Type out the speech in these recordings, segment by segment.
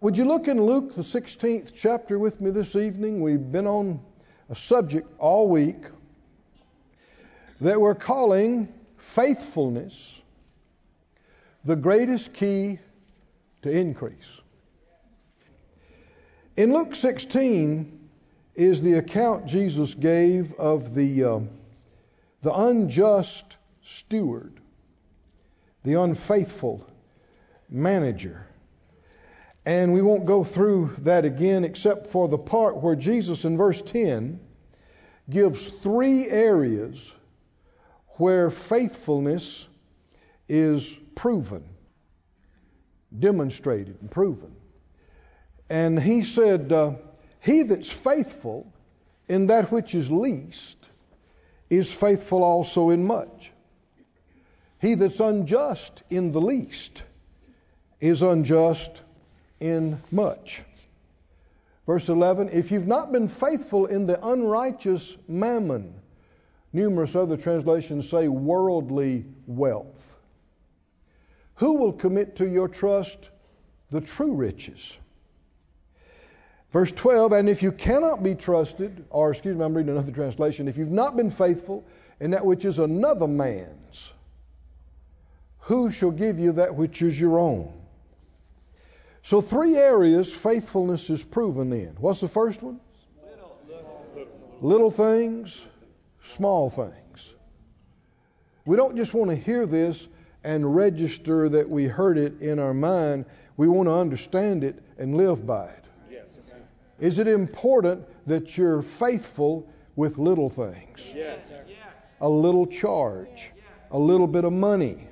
Would you look in Luke, the 16th chapter, with me this evening? We've been on a subject all week that we're calling faithfulness the greatest key to increase. In Luke 16 is the account Jesus gave of the, uh, the unjust steward, the unfaithful manager. And we won't go through that again except for the part where Jesus in verse 10 gives three areas where faithfulness is proven, demonstrated, and proven. And he said, uh, He that's faithful in that which is least is faithful also in much. He that's unjust in the least is unjust in much. Verse 11 If you've not been faithful in the unrighteous mammon, numerous other translations say worldly wealth, who will commit to your trust the true riches? Verse 12, and if you cannot be trusted, or excuse me, I'm reading another translation, if you've not been faithful in that which is another man's, who shall give you that which is your own? So, three areas faithfulness is proven in. What's the first one? Little things, small things. We don't just want to hear this and register that we heard it in our mind. We want to understand it and live by it. Is it important that you're faithful with little things? Yes. A little charge, a little bit of money,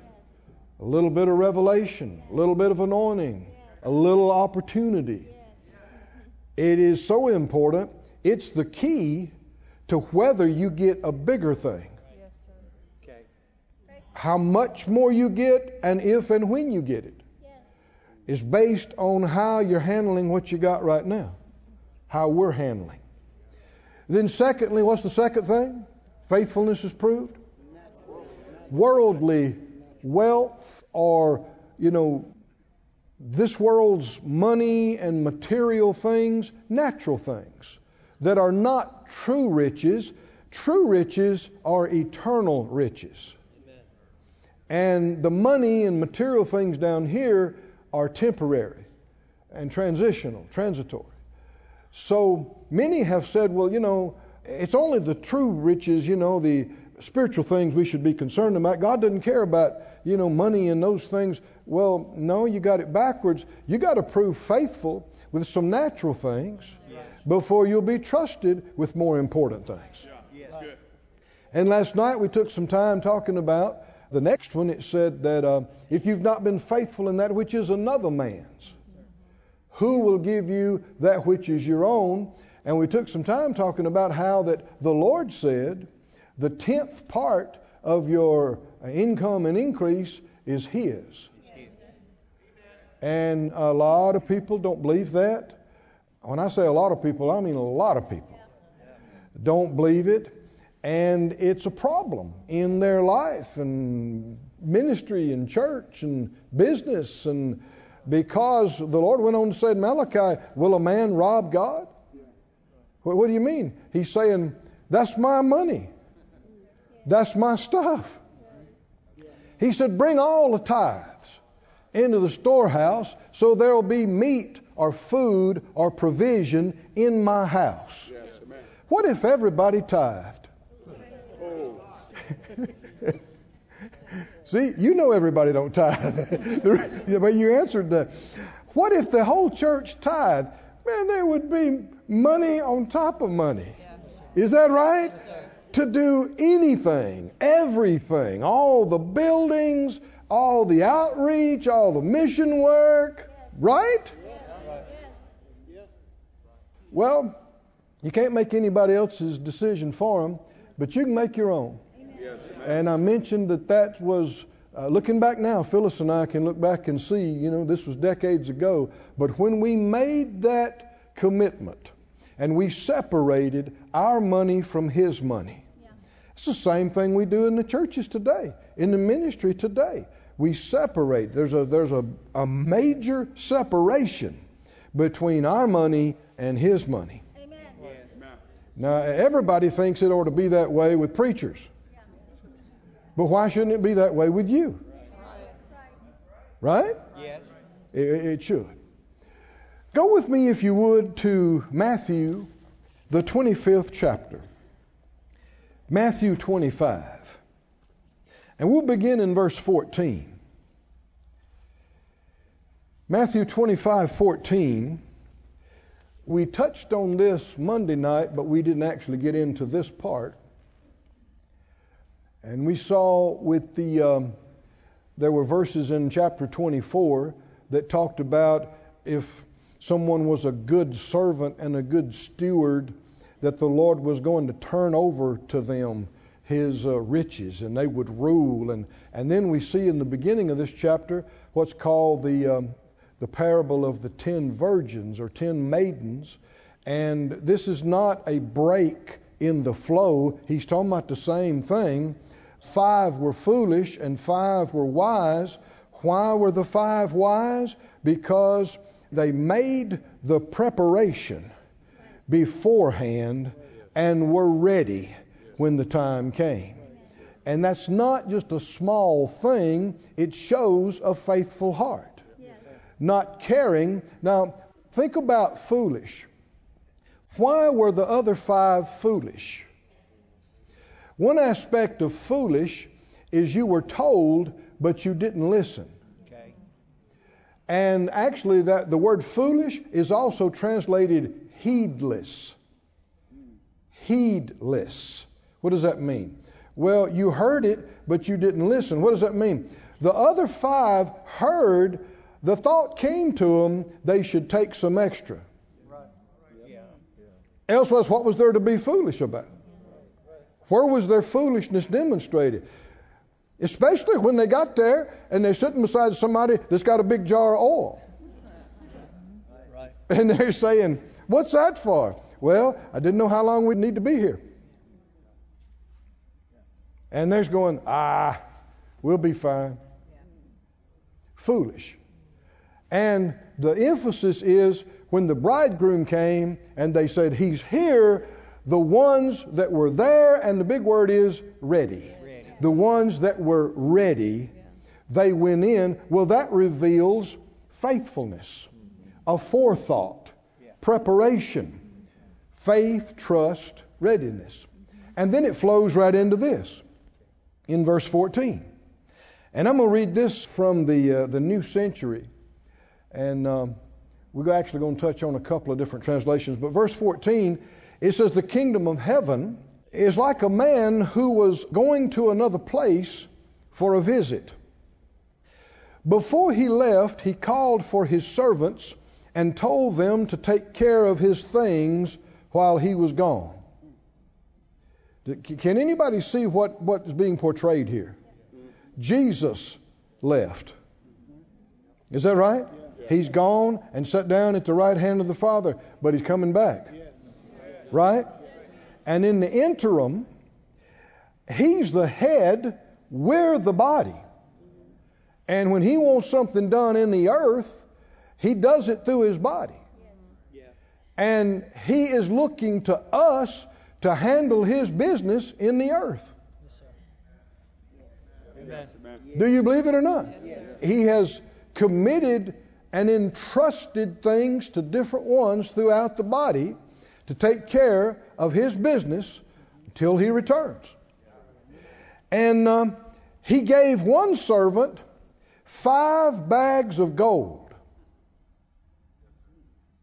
a little bit of revelation, a little bit of anointing, a little opportunity. It is so important. It's the key to whether you get a bigger thing. How much more you get and if and when you get it is based on how you're handling what you got right now, how we're handling. Then, secondly, what's the second thing? Faithfulness is proved. Worldly wealth or, you know, this world's money and material things, natural things that are not true riches. True riches are eternal riches. And the money and material things down here are temporary and transitional, transitory. So many have said, well, you know, it's only the true riches, you know, the spiritual things we should be concerned about. God doesn't care about, you know, money and those things. Well, no, you got it backwards. You got to prove faithful with some natural things before you'll be trusted with more important things. And last night we took some time talking about the next one. It said that uh, if you've not been faithful in that which is another man's, who will give you that which is your own? And we took some time talking about how that the Lord said the tenth part of your income and increase is His. And a lot of people don't believe that. When I say a lot of people, I mean a lot of people don't believe it. And it's a problem in their life and ministry and church and business. And because the Lord went on to say in Malachi, Will a man rob God? What, what do you mean? He's saying, That's my money. That's my stuff. He said, Bring all the tithes into the storehouse so there will be meat or food or provision in my house. Yes, what if everybody tithed? Oh. See, you know everybody don't tithe. but you answered that. What if the whole church tithed? Man, there would be money on top of money. Is that right? To do anything, everything, all the buildings, all the outreach, all the mission work, right? Well, you can't make anybody else's decision for them, but you can make your own. and I mentioned that that was uh, looking back now. Phyllis and I can look back and see, you know, this was decades ago. But when we made that commitment and we separated our money from His money, it's the same thing we do in the churches today, in the ministry today. We separate. There's a there's a, a major separation between our money and His money. Amen. Now, everybody thinks it ought to be that way with preachers. But why shouldn't it be that way with you? Right? Yes. It, it should. Go with me, if you would, to Matthew, the 25th chapter. Matthew 25. And we'll begin in verse 14. Matthew 25, 14. We touched on this Monday night, but we didn't actually get into this part. And we saw with the, um, there were verses in chapter 24 that talked about if someone was a good servant and a good steward, that the Lord was going to turn over to them his uh, riches and they would rule. And, and then we see in the beginning of this chapter what's called the, um, the parable of the ten virgins or ten maidens. And this is not a break in the flow, he's talking about the same thing. Five were foolish and five were wise. Why were the five wise? Because they made the preparation beforehand and were ready when the time came. And that's not just a small thing, it shows a faithful heart. Yes. Not caring. Now, think about foolish. Why were the other five foolish? One aspect of foolish is you were told, but you didn't listen. Okay. And actually, that the word foolish is also translated heedless. Heedless. What does that mean? Well, you heard it, but you didn't listen. What does that mean? The other five heard, the thought came to them they should take some extra. Yeah. Elsewise, what was there to be foolish about? Where was their foolishness demonstrated? Especially when they got there and they're sitting beside somebody that's got a big jar of oil. Right. And they're saying, What's that for? Well, I didn't know how long we'd need to be here. And they're going, Ah, we'll be fine. Foolish. And the emphasis is when the bridegroom came and they said, He's here, the ones that were there, and the big word is ready. Ready. The ones that were ready, they went in. Well, that reveals faithfulness, a forethought, preparation, faith, trust, readiness. And then it flows right into this in verse 14. And I'm going to read this from the, uh, the New Century. And um, we're actually going to touch on a couple of different translations. But verse 14, it says, The kingdom of heaven is like a man who was going to another place for a visit. Before he left, he called for his servants and told them to take care of his things while he was gone. Can anybody see what, what is being portrayed here? Jesus left. Is that right? He's gone and sat down at the right hand of the Father, but he's coming back. Right? And in the interim, he's the head, we're the body. And when he wants something done in the earth, he does it through his body. Yeah. And he is looking to us to handle his business in the earth. Amen. Do you believe it or not? He has committed and entrusted things to different ones throughout the body to take care of his business until he returns. And um, he gave one servant five bags of gold.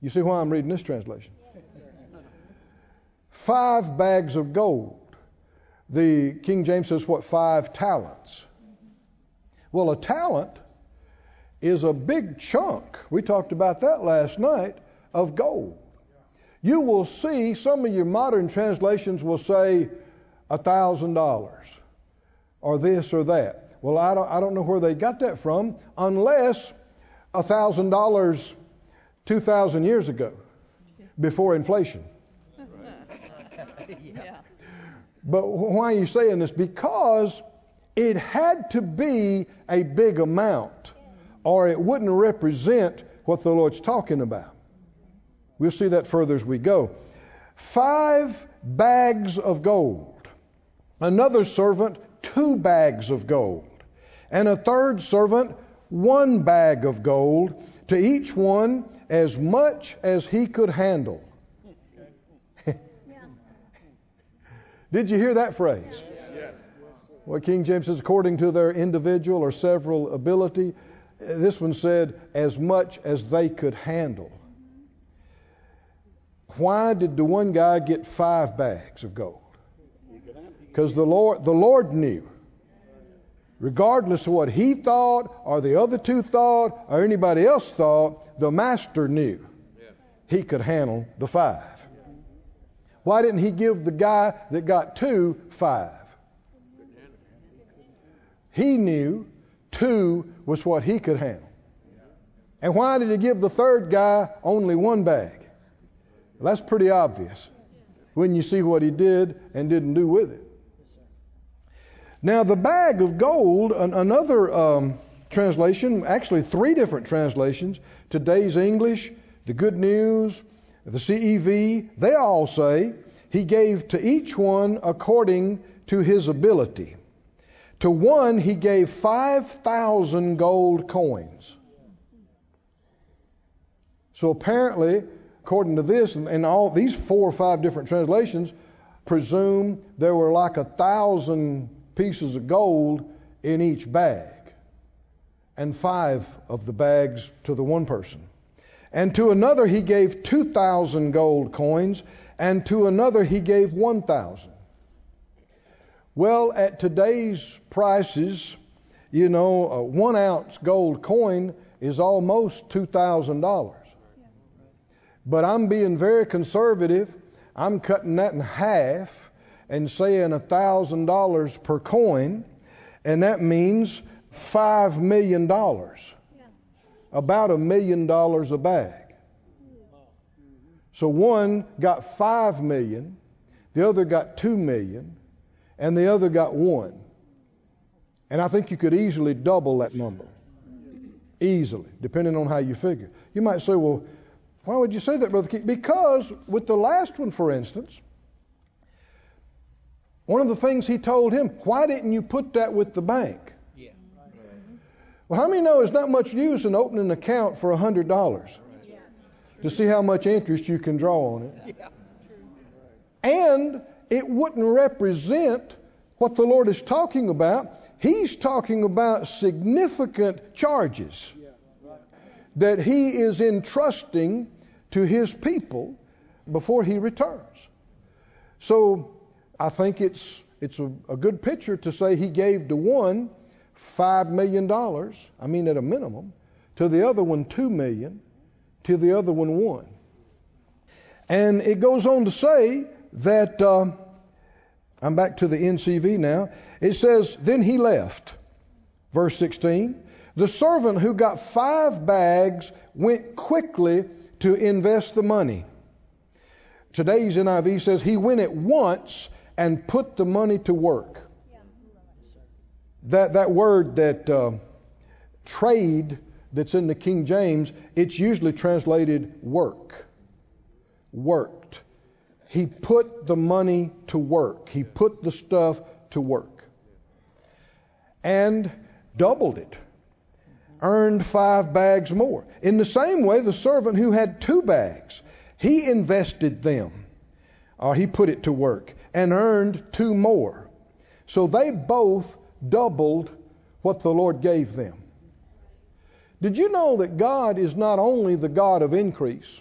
You see why I'm reading this translation? Five bags of gold. The King James says, what, five talents. Well, a talent is a big chunk, we talked about that last night, of gold. You will see some of your modern translations will say a thousand dollars or this or that. Well, I don't, I don't know where they got that from unless a thousand dollars 2,000 years ago before inflation. Yeah. But why are you saying this? Because it had to be a big amount, or it wouldn't represent what the Lord's talking about. We'll see that further as we go. Five bags of gold. Another servant, two bags of gold. And a third servant, one bag of gold. To each one, as much as he could handle. Did you hear that phrase? Well, King James says, according to their individual or several ability. This one said, as much as they could handle. Why did the one guy get five bags of gold? Because the Lord, the Lord knew. Regardless of what he thought, or the other two thought, or anybody else thought, the master knew he could handle the five. Why didn't he give the guy that got two five? He knew two was what he could handle. And why did he give the third guy only one bag? Well, that's pretty obvious when you see what he did and didn't do with it. Now, the bag of gold, an, another um, translation, actually three different translations, today's English, the Good News, the CEV, they all say he gave to each one according to his ability. To one, he gave 5,000 gold coins. So apparently, according to this, and all these four or five different translations, presume there were like a thousand pieces of gold in each bag, and five of the bags to the one person. And to another he gave 2,000 gold coins, and to another he gave 1,000. Well, at today's prices, you know, a one ounce gold coin is almost $2,000. But I'm being very conservative. I'm cutting that in half and saying $1,000 per coin, and that means $5 million. About a million dollars a bag. So one got 5 million, the other got 2 million, and the other got 1. And I think you could easily double that number. Easily, depending on how you figure. You might say, well, why would you say that, Brother Keith? Because with the last one, for instance, one of the things he told him, why didn't you put that with the bank? Yeah. Well, how many know it's not much use in opening an account for $100 to see how much interest you can draw on it? Yeah. And it wouldn't represent what the Lord is talking about. He's talking about significant charges that He is entrusting to His people before He returns. So I think it's, it's a, a good picture to say He gave to one $5 million, I mean at a minimum, to the other one 2 million, to the other one 1. And it goes on to say that, uh, I'm back to the NCV now. It says, Then he left. Verse 16. The servant who got five bags went quickly to invest the money. Today's NIV says he went at once and put the money to work. That, that word that uh, trade that's in the King James, it's usually translated work. Worked. He put the money to work. He put the stuff to work. And doubled it. Earned five bags more. In the same way, the servant who had two bags, he invested them, or he put it to work, and earned two more. So they both doubled what the Lord gave them. Did you know that God is not only the God of increase,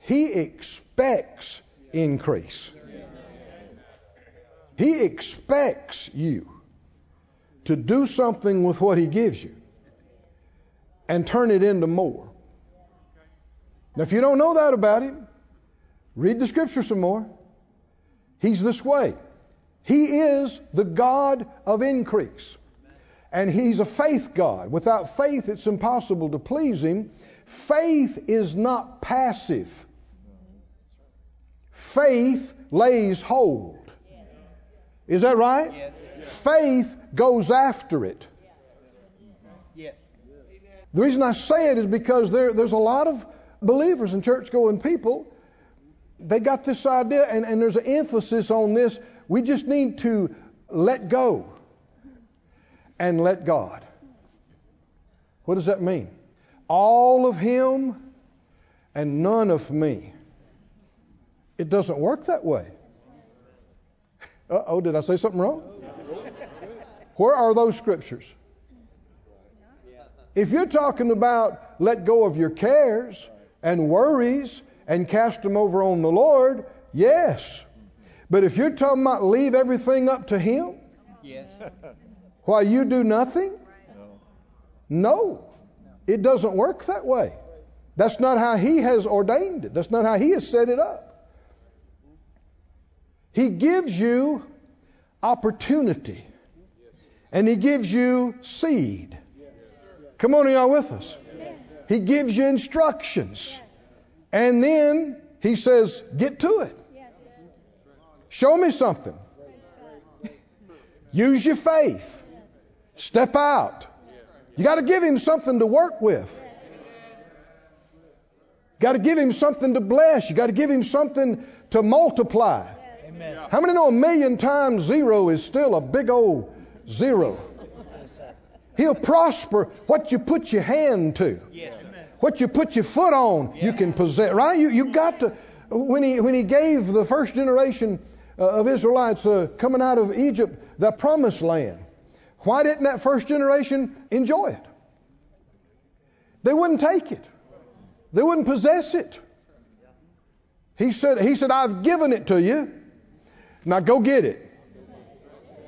He expects increase. He expects you to do something with what He gives you and turn it into more. Now, if you don't know that about Him, read the Scripture some more. He's this way. He is the God of increase. And He's a faith God. Without faith, it's impossible to please Him. Faith is not passive, faith lays hold. Is that right? Faith goes after it. The reason I say it is because there, there's a lot of believers and church going people, they got this idea, and, and there's an emphasis on this. We just need to let go and let God. What does that mean? All of Him and none of me. It doesn't work that way. Uh oh, did I say something wrong? Where are those scriptures? If you're talking about let go of your cares and worries and cast them over on the Lord, yes. But if you're talking about leave everything up to Him Yes. while you do nothing, no, it doesn't work that way. That's not how He has ordained it, that's not how He has set it up. He gives you opportunity and He gives you seed. Come on, are y'all with us? He gives you instructions. And then He says, get to it. Show me something. Use your faith. Step out. You got to give Him something to work with. Got to give Him something to bless. You got to give Him something to multiply. Amen. How many know a million times zero is still a big old zero? He'll prosper what you put your hand to. Yes. What you put your foot on, you can possess. Right? You you got to. When he when he gave the first generation uh, of Israelites uh, coming out of Egypt the promised land, why didn't that first generation enjoy it? They wouldn't take it. They wouldn't possess it. He said he said I've given it to you. Now go get it.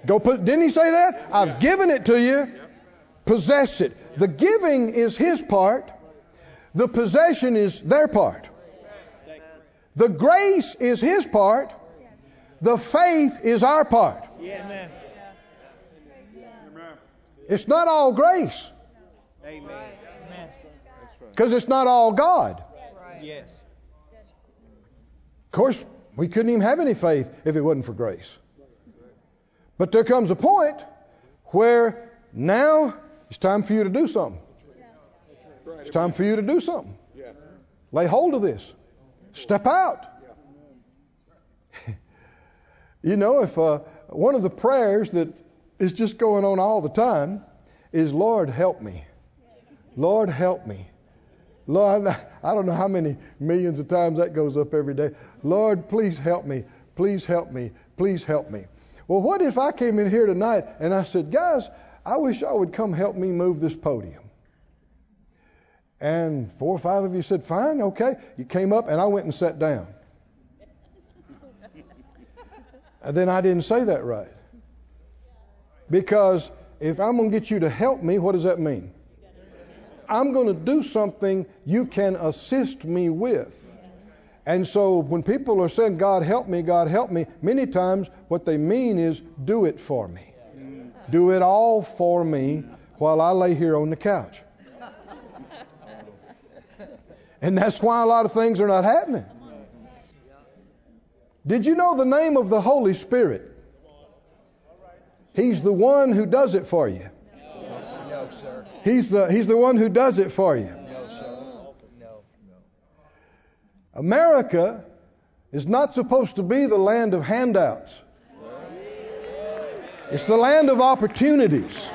Go put. Didn't he say that? I've given it to you. Possess it. The giving is his part. The possession is their part. The grace is his part. The faith is our part. It's not all grace because it's not all God. Of course, we couldn't even have any faith if it wasn't for grace. But there comes a point where now it's time for you to do something. It's time for you to do something. Lay hold of this. Step out. you know, if uh, one of the prayers that is just going on all the time is, Lord, help me. Lord, help me. Lord, I don't know how many millions of times that goes up every day. Lord, please help me. Please help me. Please help me. Well, what if I came in here tonight and I said, guys, I wish y'all would come help me move this podium? And four or five of you said, fine, okay. You came up and I went and sat down. and then I didn't say that right. Because if I'm going to get you to help me, what does that mean? I'm going to do something you can assist me with. And so when people are saying, God help me, God help me, many times what they mean is, do it for me. Do it all for me while I lay here on the couch. And that's why a lot of things are not happening. Did you know the name of the Holy Spirit? He's the one who does it for you. No, sir. He's the, he's the one who does it for you. No, sir. No. No. America is not supposed to be the land of handouts. It's the land of opportunities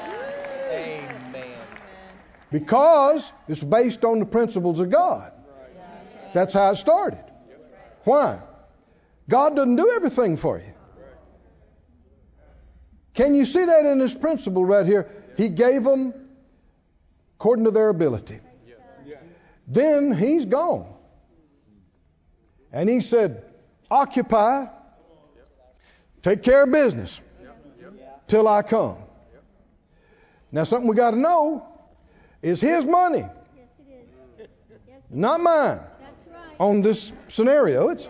Amen. because it's based on the principles of God. That's how it started. Why? God doesn't do everything for you. Can you see that in this principle right here? He gave them according to their ability. Then he's gone. And he said, Occupy, take care of business till I come. Now, something we got to know is his money, Yes, it is. Yes, not mine. On this scenario. It's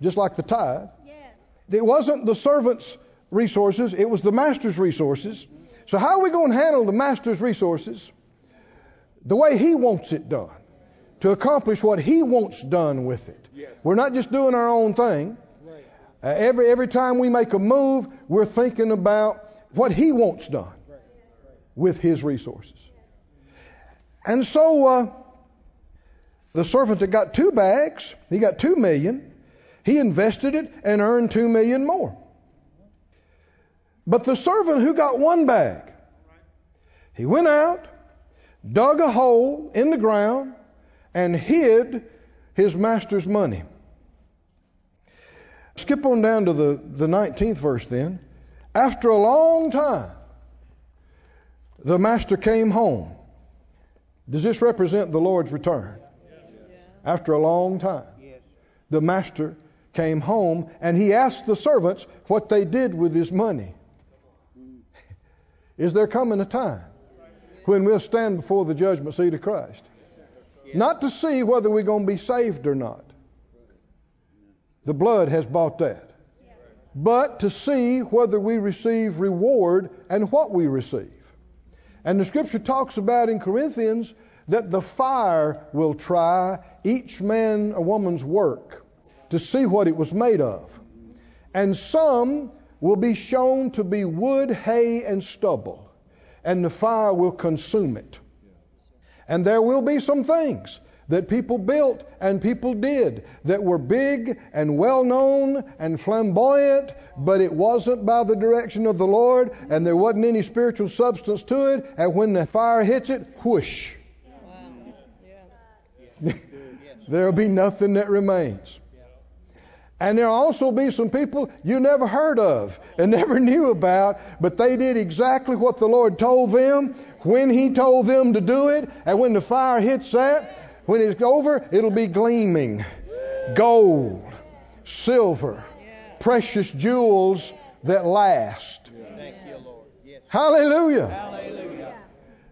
just like the tithe. It wasn't the servant's resources, it was the master's resources. So, how are we going to handle the master's resources the way he wants it done? To accomplish what he wants done with it. We're not just doing our own thing. Uh, every, every time we make a move, we're thinking about what he wants done with his resources. And so, uh, the servant that got two bags, he got two million, he invested it and earned two million more. But the servant who got one bag, he went out, dug a hole in the ground, and hid his master's money. Skip on down to the, the 19th verse then. After a long time, the master came home. Does this represent the Lord's return? After a long time, Yes. the master came home and he asked the servants what they did with his money. Mm. Is there coming a time when we'll stand before the judgment seat of Christ? Not to see whether we're going to be saved or not. The blood has bought that. But to see whether we receive reward and what we receive. And the scripture talks about in Corinthians that the fire will try each man a woman's work to see what it was made of. And some will be shown to be wood, hay, and stubble, and the fire will consume it. And there will be some things that people built and people did that were big and well known and flamboyant, but it wasn't by the direction of the Lord, and there wasn't any spiritual substance to it. And when the fire hits it, whoosh, there'll be nothing that remains. And there'll also be some people you never heard of and never knew about, but they did exactly what the Lord told them when He told them to do it. And when the fire hits that, when it's over, it'll be gleaming gold, silver, precious jewels that last. Thank you, Lord. Yes. Hallelujah. Hallelujah.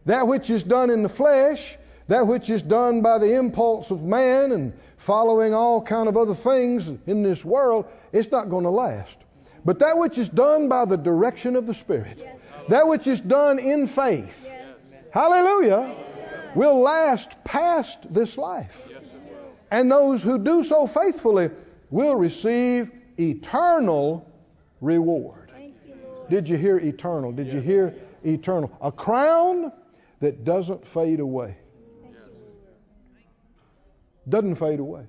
That which is done in the flesh, that which is done by the impulse of man and following all kind of other things in this world, it's not going to last. But that which is done by the direction of the Spirit, that which is done in faith, hallelujah, will last past this life. And those who do so faithfully will receive eternal reward. You. Did you hear eternal? Did you hear eternal? A crown that doesn't fade away. Doesn't fade away.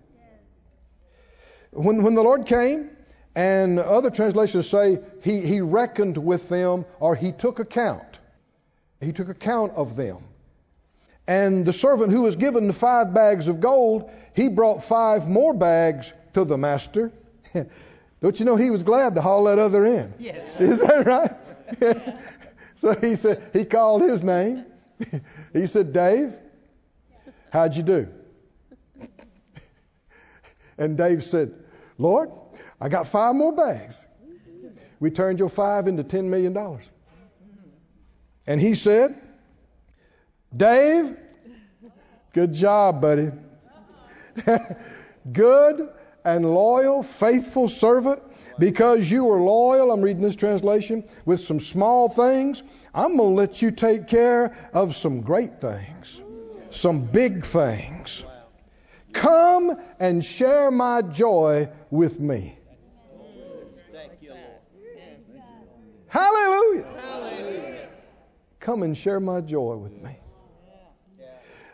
When, when the Lord came, and other translations say he, he reckoned with them or he took account. He took account of them. And the servant who was given the five bags of gold, he brought five more bags to the master. Don't you know he was glad to haul that other in? Yes. Is that right? so he said he called his name. he said, Dave, how'd you do? And Dave said, Lord, I got five more bags. We turned your five into $10 million. And he said, Dave, good job, buddy. good and loyal, faithful servant. Because you were loyal, I'm reading this translation, with some small things, I'm going to let you take care of some great things, some big things. Come and share my joy with me. You. Hallelujah. Hallelujah. Come and share my joy with me.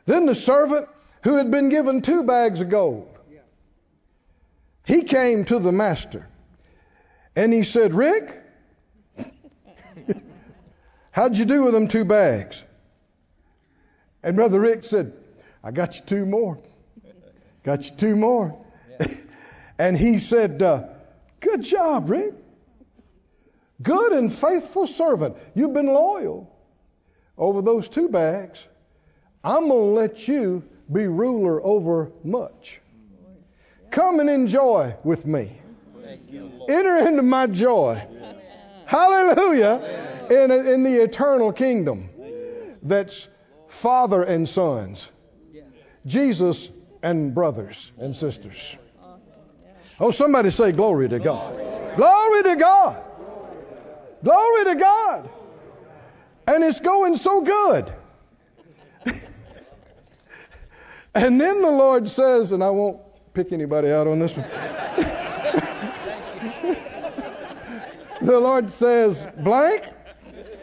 Then the servant who had been given two bags of gold, he came to the master and he said, Rick, how'd you do with them two bags? And Brother Rick said, I got you two more. Got you two more. and he said, uh, Good job, Rick. Good and faithful servant. You've been loyal over those two bags. I'm going to let you be ruler over much. Come and enjoy with me. Thank you, Lord. Enter into my joy. Hallelujah. In, in the eternal kingdom that's father and sons, Jesus and brothers and sisters. Oh, somebody say glory to God. Glory to God. Glory to God. And it's going so good. and then the Lord says, and I won't pick anybody out on this one. the Lord says, blank,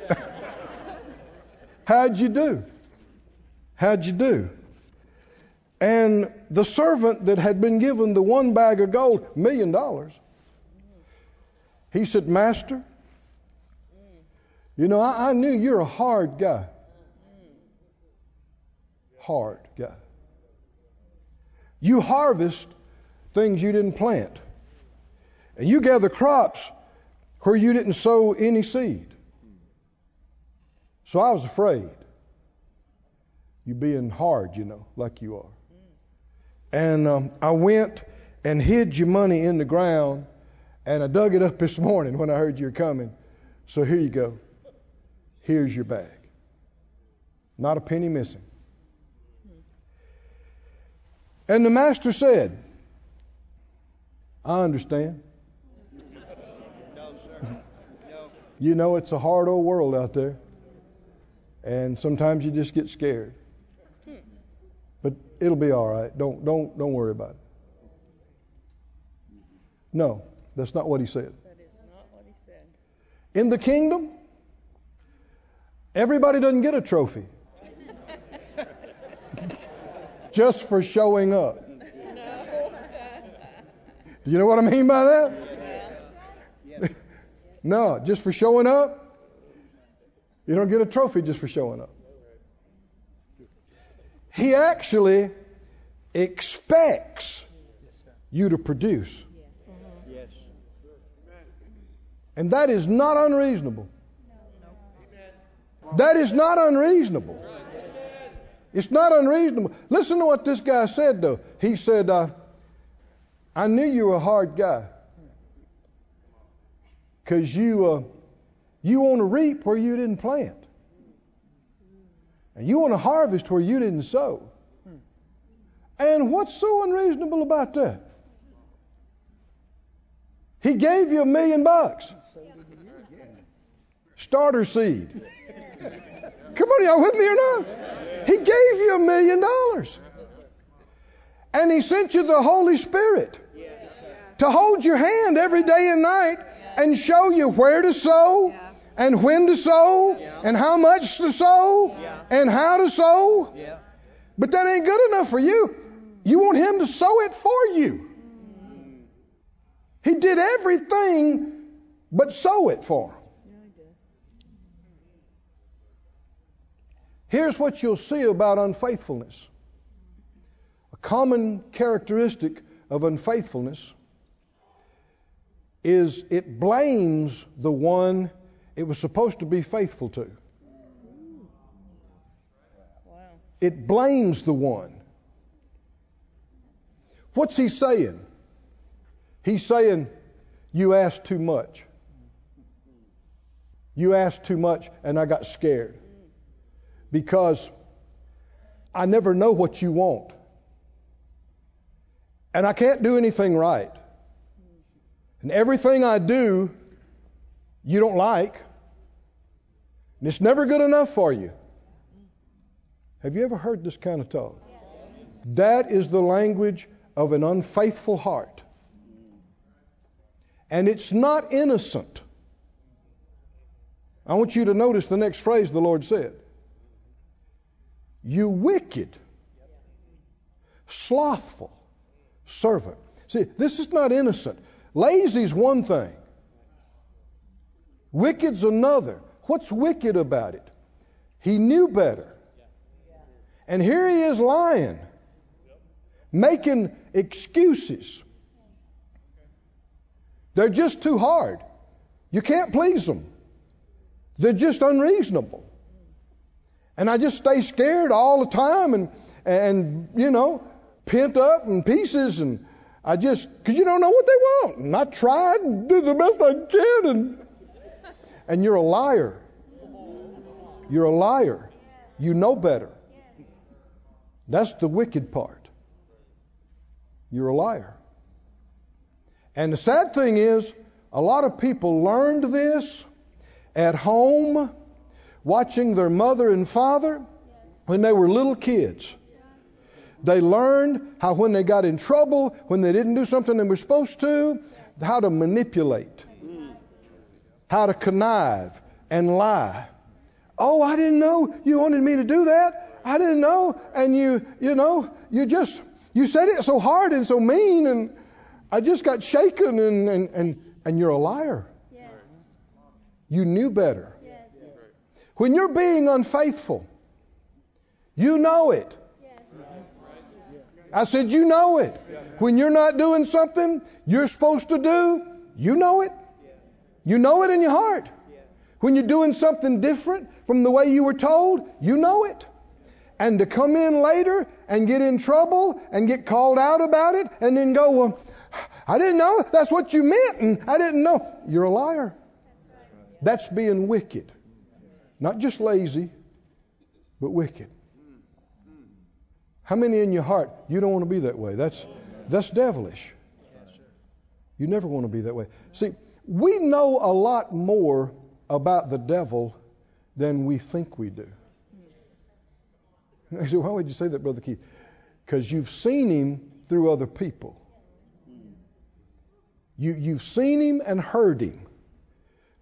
how'd you do? How'd you do? And the servant that had been given the one bag of gold, million dollars, he said, Master, you know, I, I knew you're a hard guy. Hard guy. You harvest things you didn't plant. And you gather crops where you didn't sow any seed. So I was afraid. You being hard, you know, like you are. And um, I went and hid your money in the ground, and I dug it up this morning when I heard you were coming. So here you go. Here's your bag. Not a penny missing. And the master said, I understand. You know, it's a hard old world out there. And sometimes you just get scared. But it'll be all right. Don't don't don't worry about it. No, that's not what he said. That is not what he said. In the kingdom, everybody doesn't get a trophy. just for showing up. Do you know what I mean by that? no, just for showing up. You don't get a trophy just for showing up. He actually expects you to produce. And that is not unreasonable. That is not unreasonable. It's not unreasonable. Listen to what this guy said, though. He said, uh, I knew you were a hard guy. Because you, uh, you want to reap where you didn't plant. And you want to harvest where you didn't sow. And what's so unreasonable about that? He gave you a million bucks. Starter seed. Come on, y'all with me or not? He gave you a million dollars. And He sent you the Holy Spirit to hold your hand every day and night and show you where to sow and when to sow and how much to sow and how to sow. Yeah. But that ain't good enough for you. You want Him to sow it for you. Mm. He did everything but sow it for him. Here's what you'll see about unfaithfulness. A common characteristic of unfaithfulness is it blames the one it was supposed to be faithful to. It blames the one. What's he saying? He's saying, You asked too much. You asked too much, and I got scared. Because I never know what you want. And I can't do anything right. And everything I do, you don't like. And it's never good enough for you. Have you ever heard this kind of talk? That is the language of an unfaithful heart. And it's not innocent. I want you to notice the next phrase the Lord said. You wicked, slothful servant. See, this is not innocent. Lazy's one thing. Wicked's another. What's wicked about it? He knew better. And here he is lying, making excuses. They're just too hard. You can't please them. They're just unreasonable. And I just stay scared all the time and, and you know, pent up in pieces. And I just, because you don't know what they want. And I tried and did the best I can. And, and you're a liar. You're a liar. You know better. That's the wicked part. You're a liar. And the sad thing is, a lot of people learned this at home, watching their mother and father when they were little kids. They learned how, when they got in trouble, when they didn't do something they were supposed to, how to manipulate, how to connive and lie. Oh, I didn't know you wanted me to do that. I didn't know. And you, you know, you just, You said it so hard and so mean, and I just got shaken, and, and, and, and you're a liar. Yes. You knew better. Yes. When you're being unfaithful, you know it. Yes. I said, You know it. When you're not doing something you're supposed to do, you know it. You know it in your heart. When you're doing something different from the way you were told, you know it. And to come in later and get in trouble and get called out about it and then go, Well, I didn't know that's what you meant and I didn't know. You're a liar. That's being wicked. Not just lazy, but wicked. How many in your heart you don't want to be that way? That's that's devilish. You never want to be that way. See, we know a lot more about the devil than we think we do. I said, why would you say that, Brother Keith? Because you've seen him through other people. You, you've seen him and heard him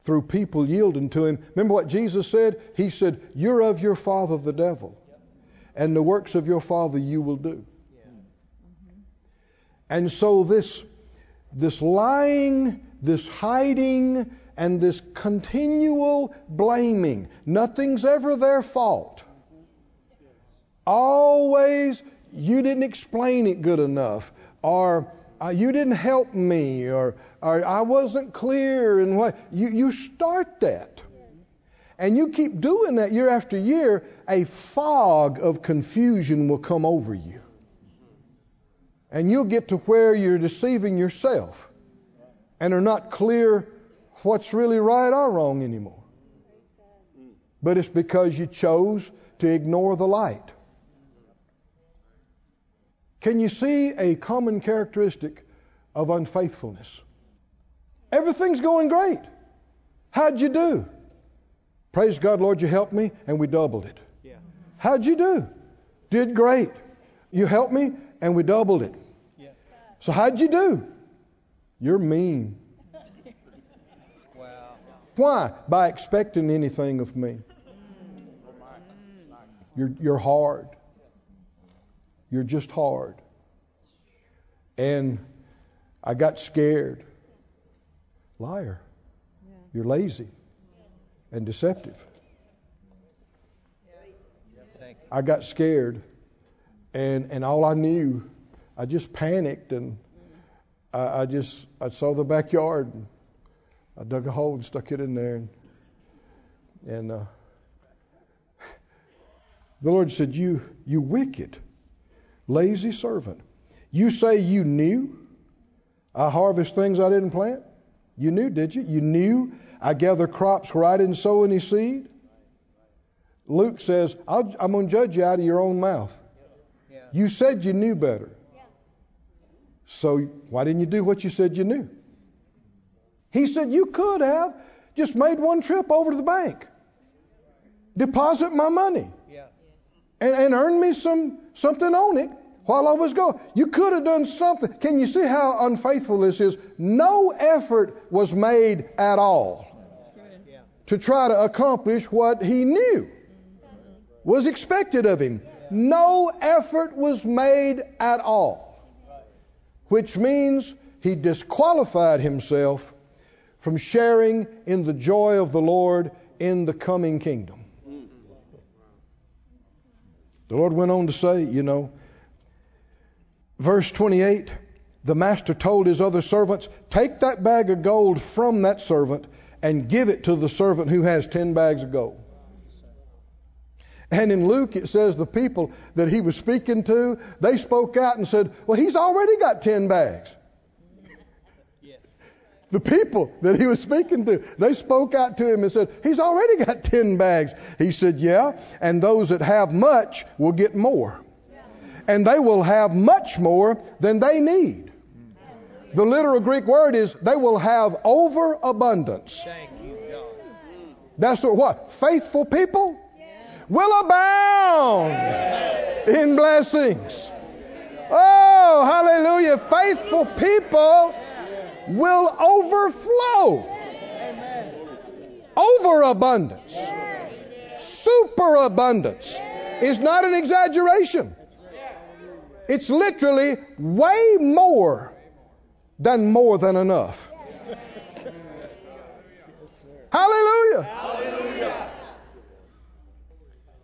through people yielding to him. Remember what Jesus said? He said, You're of your father, the devil, and the works of your father you will do. And so this, this lying, this hiding, and this continual blaming, nothing's ever their fault. Always, you didn't explain it good enough, or uh, you didn't help me, or, or I wasn't clear, and what you, you start that. And you keep doing that year after year, a fog of confusion will come over you. And you'll get to where you're deceiving yourself and are not clear what's really right or wrong anymore. But it's because you chose to ignore the light. Can you see a common characteristic of unfaithfulness? Everything's going great. How'd you do? Praise God, Lord, you helped me, and we doubled it. Yeah. How'd you do? Did great. You helped me, and we doubled it. Yeah. So how'd you do? You're mean. Why? By expecting anything of me. You're, you're hard. You're just hard. And I got scared. Liar. You're lazy and deceptive. I got scared, and and all I knew, I just panicked, and I, I just I saw the backyard, and I dug a hole and stuck it in there, and and uh, the Lord said, "You you wicked, lazy servant, you say you knew I harvest things I didn't plant. You knew, did you? You knew I gather crops where I didn't sow any seed." Luke says, I'll, I'm going to judge you out of your own mouth. Yeah. You said you knew better. So why didn't you do what you said you knew? He said you could have just made one trip over to the bank, deposit my money, Yeah. and, and earn me some something on it while I was gone. You could have done something. Can you see how unfaithful this is? No effort was made at all to try to accomplish what he knew was expected of him. No effort was made at all, which means he disqualified himself from sharing in the joy of the Lord in the coming kingdom. The Lord went on to say, you know, verse 28 the master told his other servants, Take that bag of gold from that servant and give it to the servant who has 10 bags of gold. And in Luke, it says the people that he was speaking to, they spoke out and said, Well, he's already got 10 bags. The people that he was speaking to, they spoke out to him and said, He's already got 10 bags. He said, Yeah, and those that have much will get more. And they will have much more than they need. The literal Greek word is they will have overabundance. Thank you, God. That's what, what? Faithful people will abound in blessings. Oh, hallelujah. Faithful people will overflow. Overabundance. Superabundance is not an exaggeration. It's literally way more than more than enough. Hallelujah.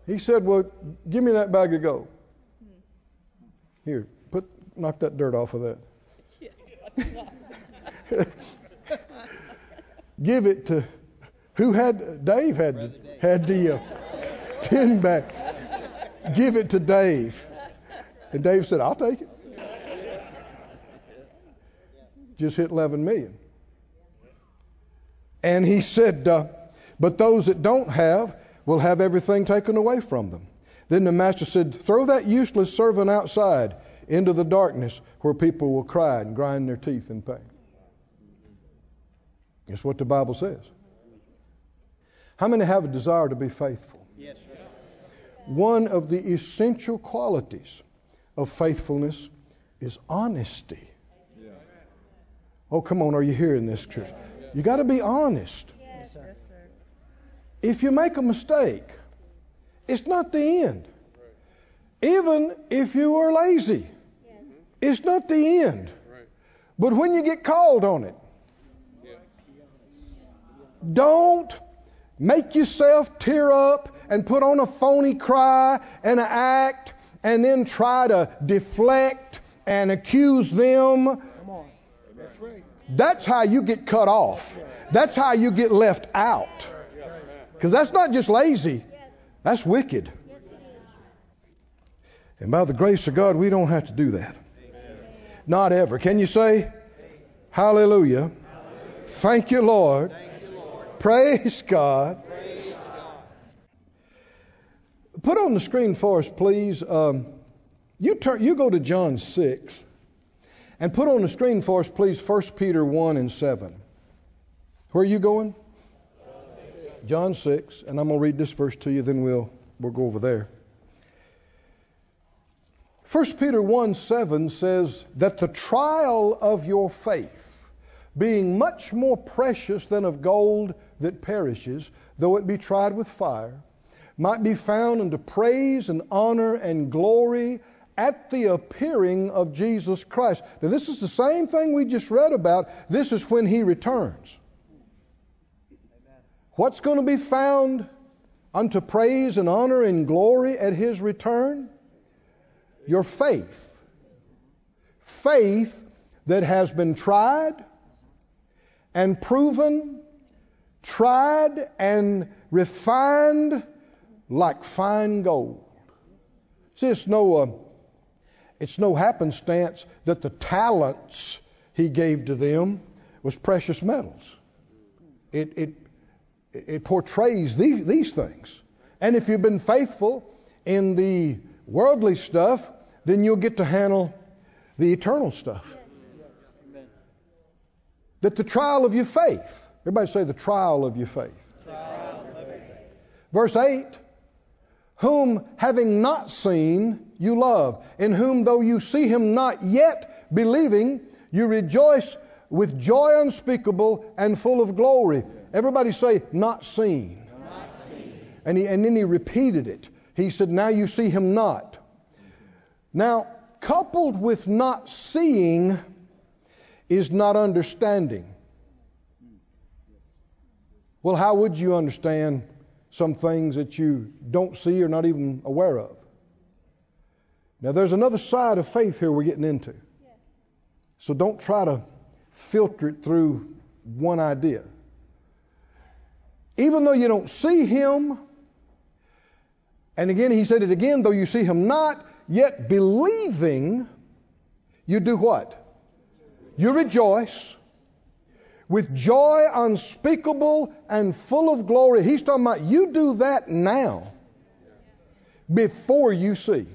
He said, Well, give me that bag of gold. Here, put knock that dirt off of that. give it to who had Dave had had the uh, tin. Give it to Dave. And Dave said, I'll take it. Just hit 11 million. And he said, uh, But those that don't have will have everything taken away from them. Then the master said, Throw that useless servant outside into the darkness where people will cry and grind their teeth in pain. That's what the Bible says. How many have a desire to be faithful? Yes, sir. One of the essential qualities of faithfulness is honesty. Yeah. Oh, come on, are you hearing this, church? You got to be honest. Yes, sir. If you make a mistake, it's not the end. Even if you are lazy, it's not the end. But when you get called on it, don't make yourself tear up and put on a phony cry and an act and then try to deflect and accuse them. Come on. That's right. That's how you get cut off. That's how you get left out. Because that's not just lazy, that's wicked. And by the grace of God, we don't have to do that. Not ever. Can you say, Hallelujah? Thank you, Lord. Praise God. Put on the screen for us, please. Um, you turn. You go to John six, and put on the screen for us, please. 1 Peter one and seven. Where are you going? John six, and I'm going to read this verse to you. Then we'll we'll go over there. 1 Peter 1 7 says that the trial of your faith, being much more precious than of gold that perishes, though it be tried with fire, might be found unto praise and honor and glory at the appearing of Jesus Christ. Now, this is the same thing we just read about. This is when he returns. What's going to be found unto praise and honor and glory at his return? Your faith. Faith that has been tried and proven, tried and refined like fine gold. See, it's no, uh, it's no happenstance that the talents he gave to them was precious metals. It, it, it portrays these, these things. And if you've been faithful in the worldly stuff, then you'll get to handle the eternal stuff. That the trial of your faith, everybody say the trial of your faith. Verse 8, whom having not seen you love, in whom though you see him not yet believing, you rejoice with joy unspeakable and full of glory. Everybody say, not seen. And, he, and then he repeated it. He said, Now you see him not. Now, coupled with not seeing is not understanding. Well, how would you understand some things that you don't see or not even aware of? Now, there's another side of faith here we're getting into. So don't try to filter it through one idea. Even though you don't see him, and again, he said it again, though you see him not, yet believing, you do what? You rejoice with joy unspeakable and full of glory. He's talking about you do that now before you see.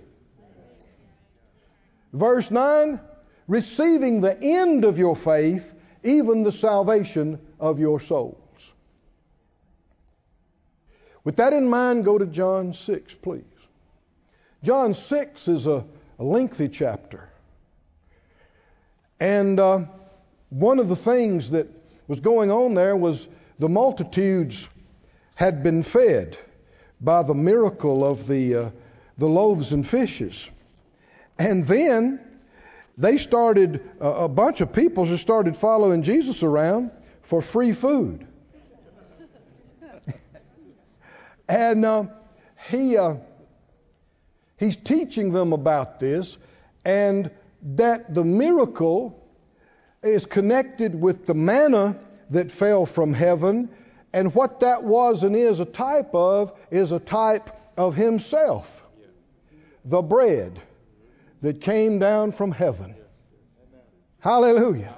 Verse 9, receiving the end of your faith, even the salvation of your souls. With that in mind, go to John 6, please. John 6 is a, a lengthy chapter. And uh, one of the things that was going on there was the multitudes had been fed by the miracle of the, uh, the loaves and fishes. And then they started, a, a bunch of people just started following Jesus around for free food. and uh, he, uh, he's teaching them about this and that the miracle is connected with the manna that fell from heaven. And what that was and is a type of is a type of himself, the bread that came down from heaven. Hallelujah.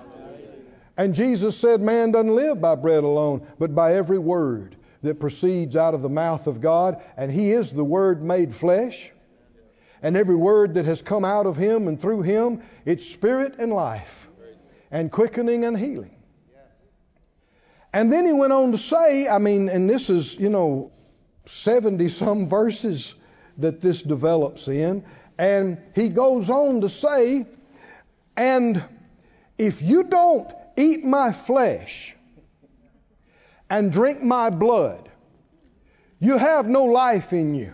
And Jesus said, Man doesn't live by bread alone, but by every word that proceeds out of the mouth of God. And He is the Word made flesh. And every word that has come out of Him and through Him, it's spirit and life, and quickening and healing. And then He went on to say, I mean, and this is, you know, 70 some verses that this develops in. And He goes on to say, and if you don't eat my flesh and drink my blood, you have no life in you.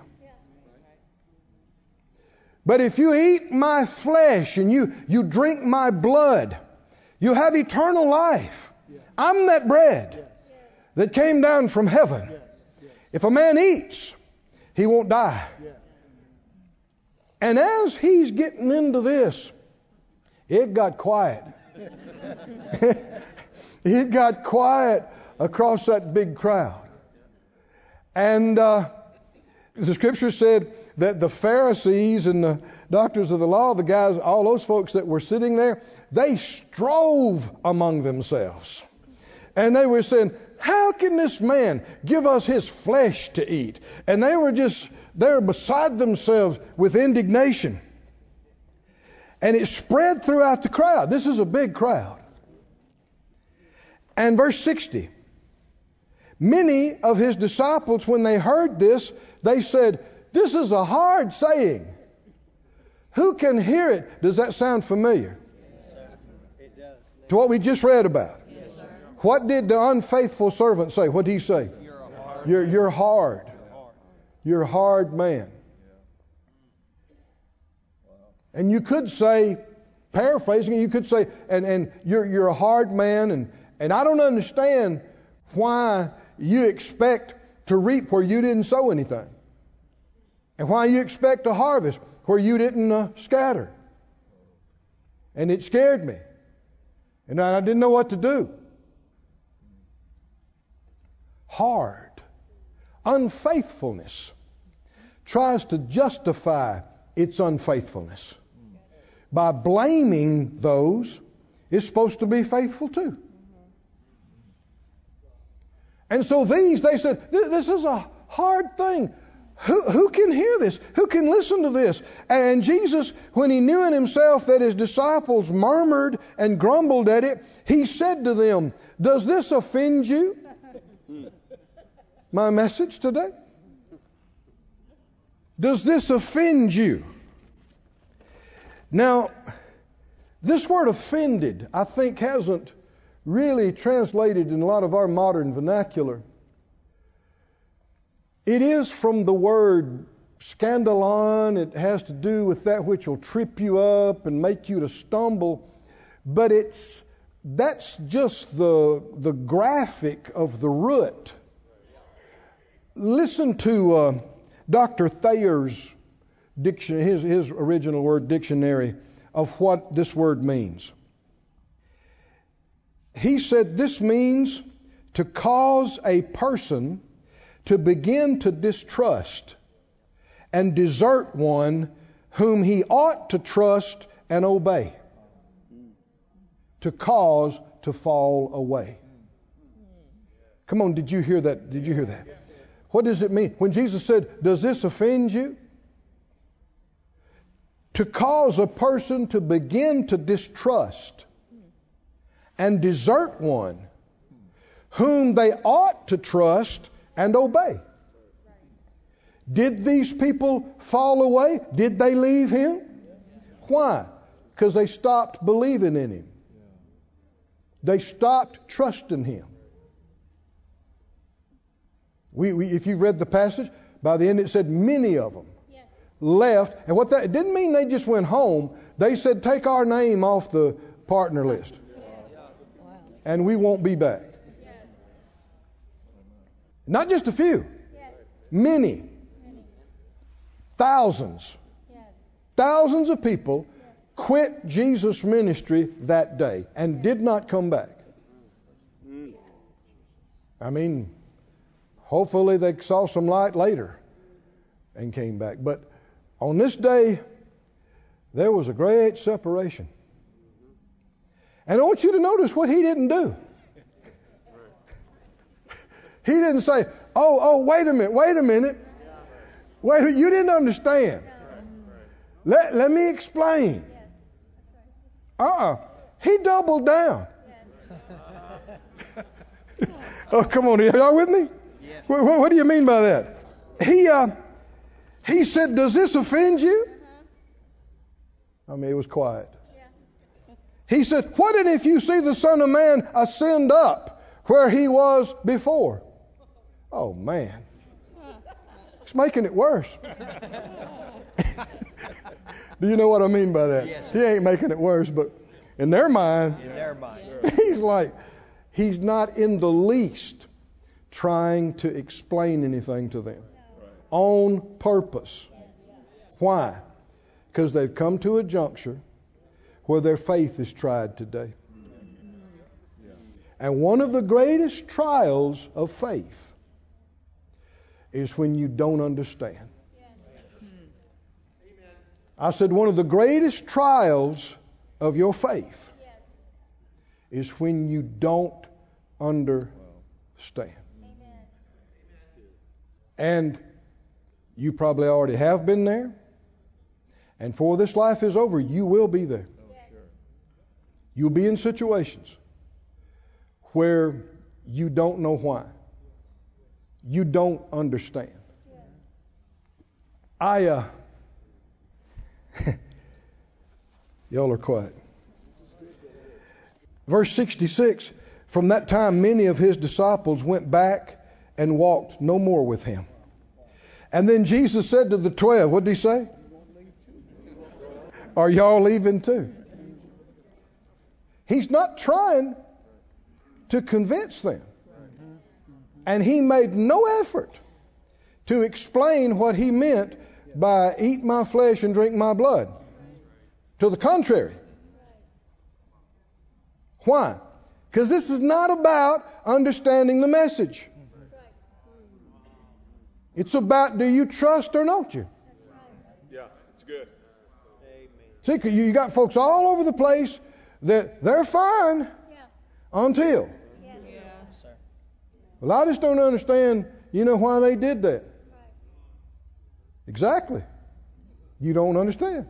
But if you eat my flesh and you, you drink my blood, you have eternal life. I'm that bread that came down from heaven. If a man eats, he won't die. And as he's getting into this, it got quiet. it got quiet across that big crowd. And uh, the scripture said that the Pharisees and the doctors of the law, the guys, all those folks that were sitting there, they strove among themselves. And they were saying, How can this man give us his flesh to eat? And they were just, they were beside themselves with indignation. And it spread throughout the crowd. This is a big crowd. And verse 60 Many of his disciples, when they heard this, they said, This is a hard saying. Who can hear it? Does that sound familiar? Does. To what we just read about. What did the unfaithful servant say? What did he say? You're hard. You're, you're hard. You're a hard man. And you could say, paraphrasing, it, you could say, and, and you're, you're a hard man, and, and I don't understand why you expect to reap where you didn't sow anything, and why you expect a harvest where you didn't uh, scatter. And it scared me, and I didn't know what to do. Hard. Unfaithfulness tries to justify its unfaithfulness by blaming those it's supposed to be faithful to. And so these, they said, this is a hard thing. Who, who can hear this? Who can listen to this? And Jesus, when he knew in himself that his disciples murmured and grumbled at it, he said to them, Does this offend you? My message today? Does this offend you? Now, this word offended, I think, hasn't really translated in a lot of our modern vernacular. It is from the word scandalon. It has to do with that which will trip you up and make you to stumble. But it's that's just the the graphic of the root. Listen to uh, Dr. Thayer's dictionary, his, his original word dictionary of what this word means. He said this means to cause a person to begin to distrust and desert one whom he ought to trust and obey, to cause to fall away. Come on, did you hear that? Did you hear that? What does it mean? When Jesus said, Does this offend you? To cause a person to begin to distrust and desert one whom they ought to trust and obey. Did these people fall away? Did they leave him? Why? Because they stopped believing in him. They stopped trusting him. We, we, if you read the passage, by the end it said many of them left. And what that it didn't mean they just went home. They said, take our name off the partner list. And we won't be back. Not just a few, Yes. many, thousands, Yes. thousands of people quit Jesus' ministry that day and did not come back. Mm. I mean, hopefully they saw some light later and came back. But on this day, there was a great separation. And I want you to notice what he didn't do. He didn't say, "Oh, oh, wait a minute, wait a minute, wait, you didn't understand. Let let me explain." Uh-uh. He doubled down. oh, come on, are y'all with me? What, what, what do you mean by that? He uh, he said, "Does this offend you?" I mean, it was quiet. He said, What if you see the Son of Man ascend up where he was before? Oh, man. It's making it worse. Do you know what I mean by that? Yes. He ain't making it worse, but in their mind, In their mind. he's like, he's not in the least trying to explain anything to them on purpose. Why? Because they've come to a juncture where their faith is tried today. Mm. And one of the greatest trials of faith is when you don't understand. I said, one of the greatest trials of your faith is when you don't understand. And you probably already have been there. And before this life is over, you will be there. Oh, You'll be in situations where you don't know why. You don't understand. I, uh, y'all are quiet. Verse 66 From that time, many of his disciples went back and walked no more with him. And then Jesus said to the twelve, what did he say? Are y'all leaving too? He's not trying to convince them. And he made no effort to explain what he meant by eat my flesh and drink my blood. To the contrary. Why? Because this is not about understanding the message. It's about do you trust or don't you? Yeah, it's good. Amen. See, you you got folks all over the place that they're fine Yeah. until. Yes. Yeah. Sir. Well, I just don't understand, you know, why they did that. Exactly. You don't understand.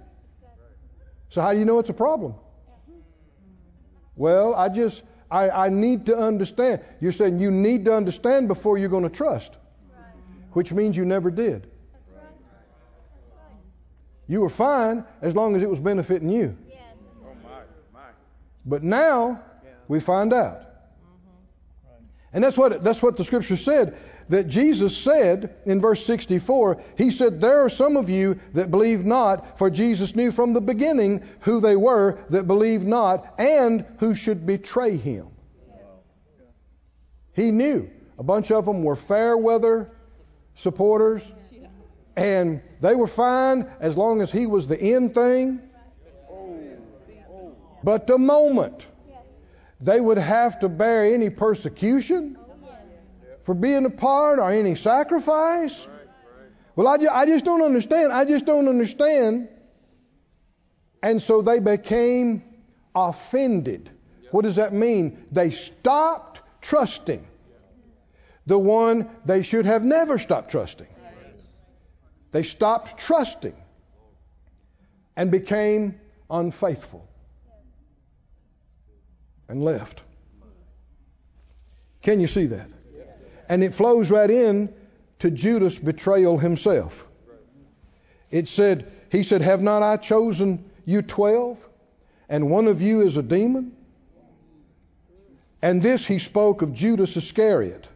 So how do you know it's a problem? Well, I just I, I need to understand. You're saying you need to understand before you're going to trust, which means you never did. You were fine as long as it was benefiting you. Yes. Oh my, my. But now we find out. And that's what that's what the scripture said that Jesus said in verse 64. He said, "There are some of you that believe not, for Jesus knew from the beginning who they were that believed not and who should betray him." He knew a bunch of them were fair weather supporters and they were fine as long as he was the end thing. But the moment they would have to bear any persecution for being a part or any sacrifice. Well, I, I just don't understand. I just don't understand. And so they became offended. What does that mean? They stopped trusting the one they should have never stopped trusting. They stopped trusting and became unfaithful and left. Can you see that? And it flows right in to Judas' betrayal himself. It said, He said, Have not I chosen you twelve? And one of you is a demon? And this he spoke of Judas Iscariot,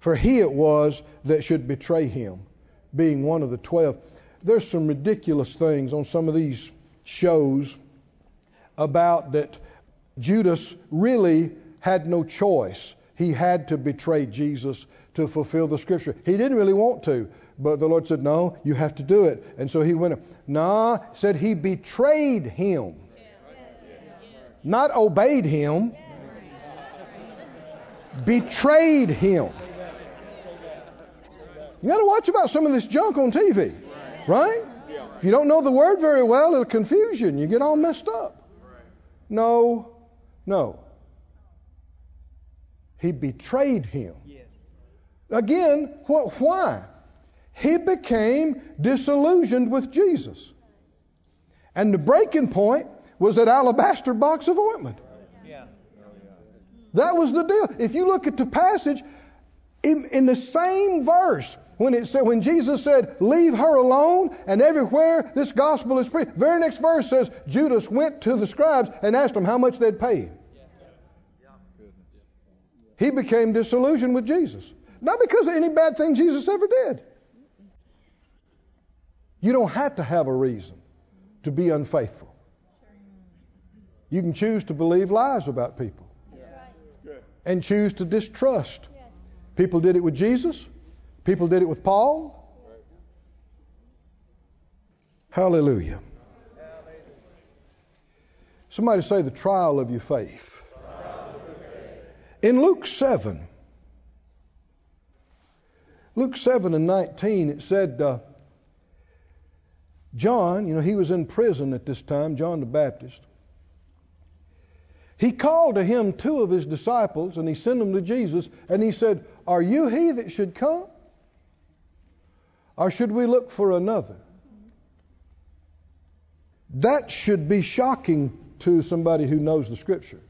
for he it was that should betray him, being one of the twelve. there's some ridiculous things on some of these shows about that Judas really had no choice. He had to betray Jesus to fulfill the scripture. He didn't really want to, but the Lord said, No, you have to do it. And so he went, Nah, said he betrayed him, not obeyed him, betrayed him. You got to watch about some of this junk on TV, right? If you don't know the word very well, it'll confuse you and you get all messed up. No, no. He betrayed him. Again, wh- why? He became disillusioned with Jesus. And the breaking point was that alabaster box of ointment. That was the deal. If you look at the passage, in, in the same verse, when it said, when Jesus said, "Leave her alone," and everywhere this gospel is preached, very next verse says Judas went to the scribes and asked them how much they'd pay. He became disillusioned with Jesus, not because of any bad thing Jesus ever did. You don't have to have a reason to be unfaithful. You can choose to believe lies about people and choose to distrust. People did it with Jesus. People did it with Paul. Hallelujah. Somebody say the trial of your faith. In Luke 7, Luke 7 and 19, it said, uh, John, you know, he was in prison at this time, John the Baptist. He called to him two of his disciples and he sent them to Jesus and he said, Are you he that should come? Or should we look for another? That should be shocking to somebody who knows the scripture.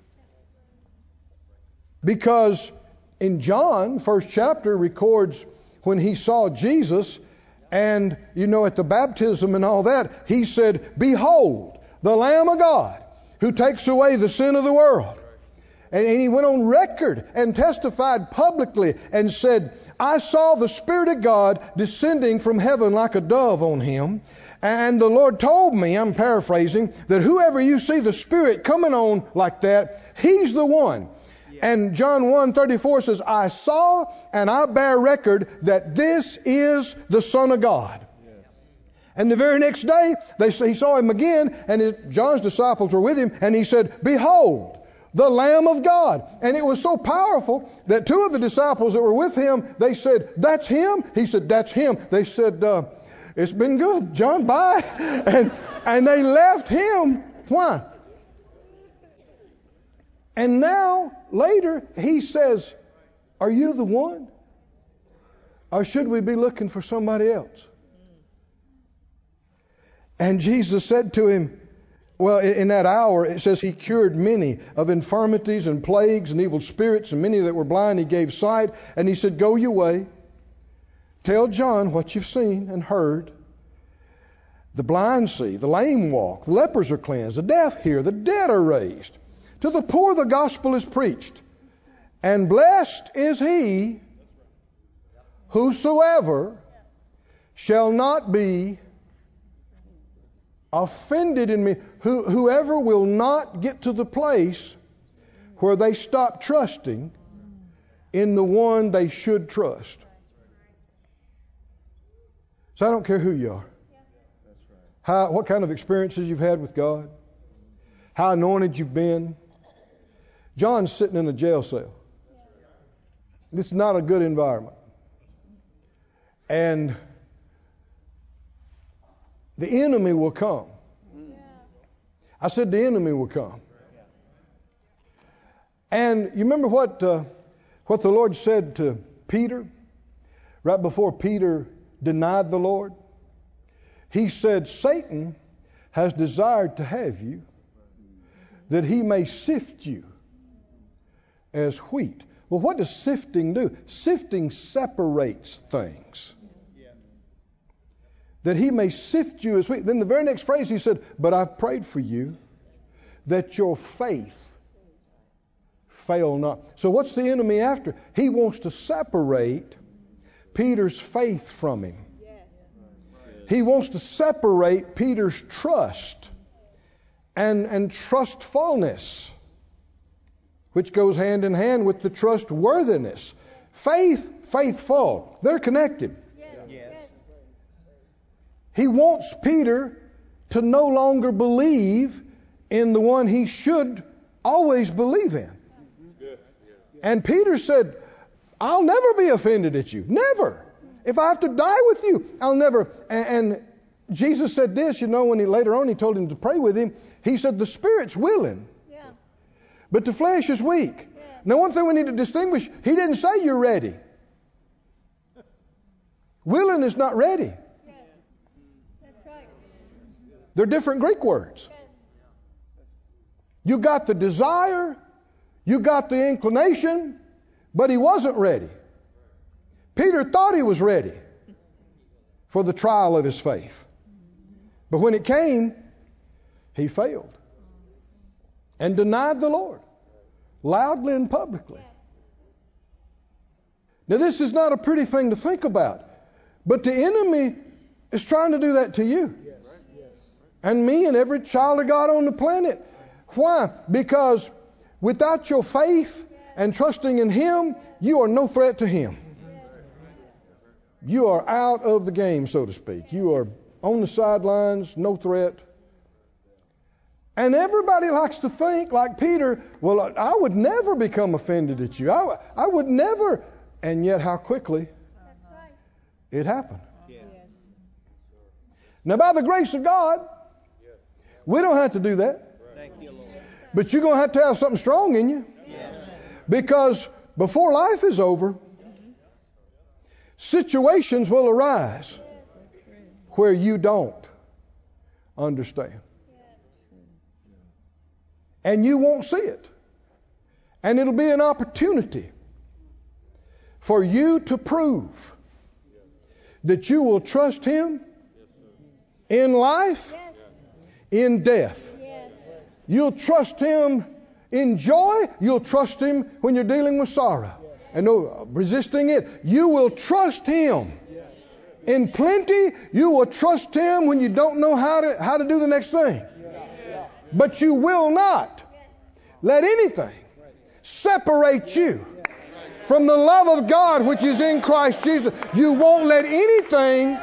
Because in John, first chapter, records when he saw Jesus and, you know, at the baptism and all that, he said, Behold, the Lamb of God who takes away the sin of the world. And, and he went on record and testified publicly and said, I saw the Spirit of God descending from heaven like a dove on him. And the Lord told me, I'm paraphrasing, that whoever you see the Spirit coming on like that, he's the one. And John 1:34 says, I saw and I bear record that this is the Son of God. And the very next day, they, he saw him again, and his, John's disciples were with him, and he said, Behold, the Lamb of God. And it was so powerful that two of the disciples that were with him, they said, That's him? He said, That's him. They said, uh, It's been good, John, bye. And, and they left him. Why? And now, later, he says, Are you the one? Or should we be looking for somebody else? And Jesus said to him, well, in that hour, it says he cured many of infirmities and plagues and evil spirits, and many that were blind he gave sight. And he said, Go your way. Tell John what you've seen and heard. The blind see, the lame walk, the lepers are cleansed, the deaf hear, the dead are raised. To the poor the gospel is preached. And blessed is he whosoever shall not be offended in me. Who, whoever will not get to the place where they stop trusting in the one they should trust. So I don't care who you are. How, what kind of experiences you've had with God, how anointed you've been. John's sitting in a jail cell. This is not a good environment. And the enemy will come. I said the enemy will come. And you remember what uh, what the Lord said to Peter right before Peter denied the Lord? He said, Satan has desired to have you that he may sift you as wheat. Well, what does sifting do? Sifting separates things that he may sift you as wheat. Then the very next phrase he said, But I've prayed for you that your faith fail not. So what's the enemy after? He wants to separate Peter's faith from him. he wants to separate Peter's trust and, and trustfulness, which goes hand in hand with the trustworthiness. Faith, faithful, they're connected. He wants Peter to no longer believe in the one he should always believe in. And Peter said, I'll never be offended at you. Never. If I have to die with you, I'll never. And, and Jesus said this, you know, when he later on he told him to pray with him. He said, The spirit's willing. But the flesh is weak. Now, one thing we need to distinguish, he didn't say you're ready. Willing is not ready. They're different Greek words. You got the desire, you got the inclination, but he wasn't ready. Peter thought he was ready for the trial of his faith. But when it came, he failed and denied the Lord loudly and publicly. Now, this is not a pretty thing to think about, but the enemy is trying to do that to you and me and every child of God on the planet. Why? Because without your faith and trusting in Him, you are no threat to Him. You are out of the game, so to speak. You are on the sidelines, no threat. And everybody likes to think, like Peter, well, I would never become offended at you. I, I would never. And yet, how quickly it happened. Yeah. Now, by the grace of God, we don't have to do that. You. But you're going to have to have something strong in you. Because before life is over, situations will arise where you don't understand. And you won't see it. And it'll be an opportunity for you to prove that you will trust Him in life, in death. You'll trust Him in joy. You'll trust Him when you're dealing with sorrow and no, resisting it. You will trust Him in plenty. You will trust Him when you don't know how to, how to do the next thing. But you will not let anything separate you from the love of God which is in Christ Jesus. You won't let anything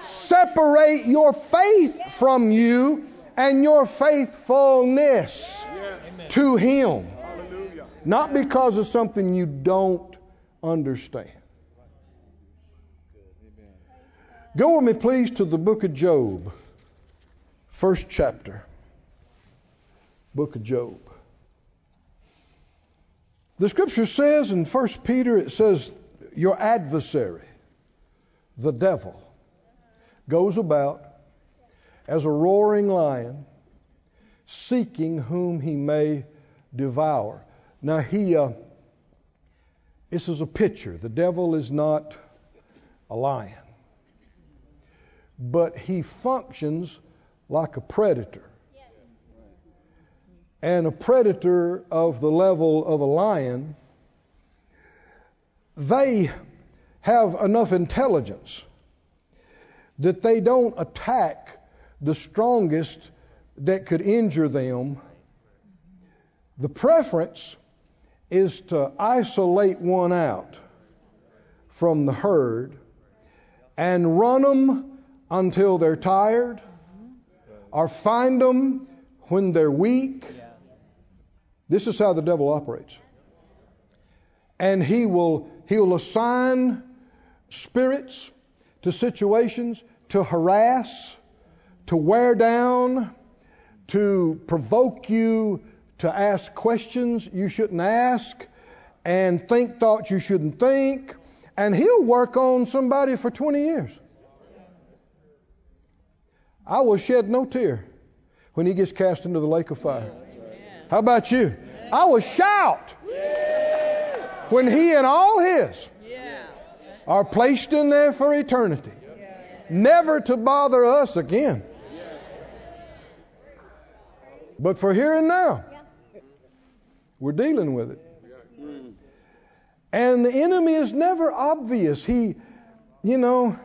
separate your faith from you and your faithfulness to Him. Not because of something you don't understand. Go with me, please, to the book of Job, first chapter. Book of Job. The scripture says in 1 Peter, it says, Your adversary, the devil, goes about as a roaring lion, seeking whom he may devour. Now, he, uh, this is a picture. The devil is not a lion, but he functions like a predator. And a predator of the level of a lion, they have enough intelligence that they don't attack the strongest that could injure them. The preference is to isolate one out from the herd and run them until they're tired or find them when they're weak. This is how the devil operates. And he will he will assign spirits to situations to harass, to wear down, to provoke you to ask questions you shouldn't ask and think thoughts you shouldn't think. And he'll work on somebody for 20 years. I will shed no tear when he gets cast into the lake of fire. How about you? I will shout when he and all his are placed in there for eternity, never to bother us again. But for here and now, we're dealing with it. And the enemy is never obvious. He, you know,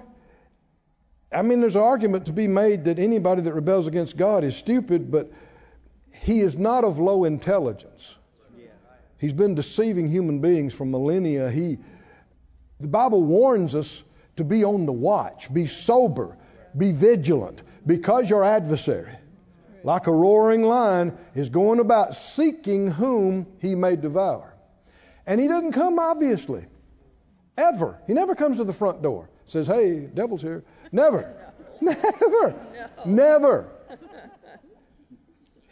I mean, there's an argument to be made that anybody that rebels against God is stupid, but he is not of low intelligence. He's been deceiving human beings for millennia. He, the Bible warns us to be on the watch, be sober, be vigilant, because your adversary, like a roaring lion, is going about seeking whom he may devour. And he doesn't come obviously, ever. He never comes to the front door, says, "Hey, devil's here." Never, never, never.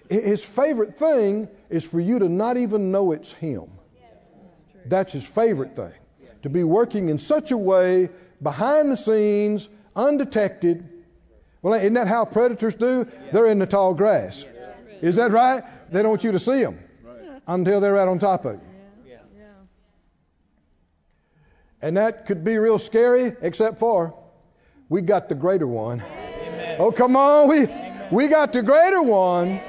His favorite thing is for you to not even know it's him. That's his favorite thing. To be working in such a way, behind the scenes, undetected. Well, isn't that how predators do? They're in the tall grass. Is that right? They don't want you to see them until they're right on top of you. And that could be real scary, except for we got the greater one. Oh, come on. We, we got the greater one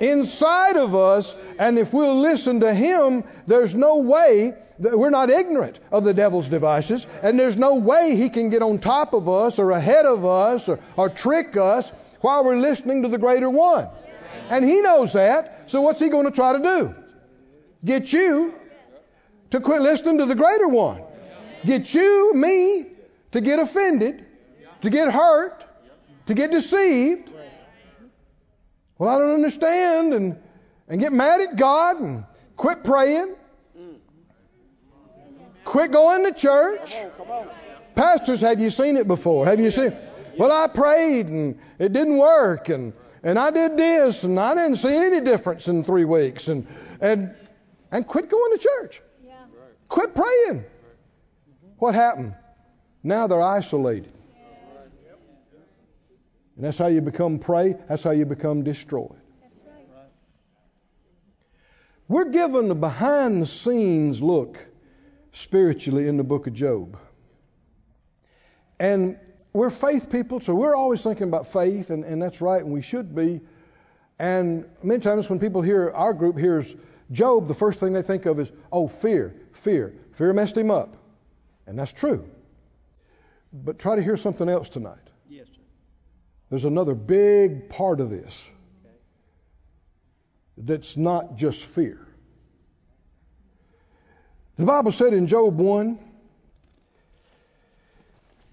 inside of us, and if we'll listen to Him, there's no way that we're not ignorant of the devil's devices, and there's no way he can get on top of us or ahead of us or, or trick us while we're listening to the greater one. And He knows that, so what's He going to try to do? Get you to quit listening to the greater one. Get you, me, to get offended, to get hurt, to get deceived. Well, I don't understand, and, and get mad at God and quit praying. Quit going to church. Pastors, have you seen it before? Have you seen? Well, I prayed and it didn't work, and and I did this, and I didn't see any difference in three weeks, and and and quit going to church. Yeah. Quit praying. What happened? Now they're isolated. And that's how you become prey. That's how you become destroyed. Right. We're given a behind the scenes look spiritually in the book of Job. And we're faith people, so we're always thinking about faith, and, and that's right, and we should be. And many times when people hear our group hears Job, the first thing they think of is, oh, fear, fear. Fear messed him up. And that's true. But try to hear something else tonight. There's another big part of this that's not just fear. The Bible said in Job 1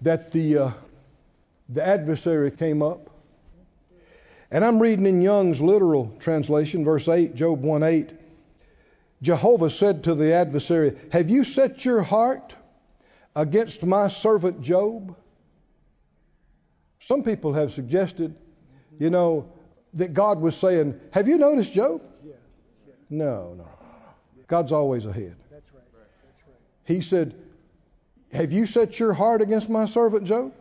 that the, uh, the adversary came up. And I'm reading in Young's literal translation, verse 8, Job 1 8. Jehovah said to the adversary, Have you set your heart against my servant Job? Some people have suggested, you know, that God was saying, Have you noticed Job? No, no. God's always ahead. That's right. That's right. He said, Have you set your heart against my servant Job?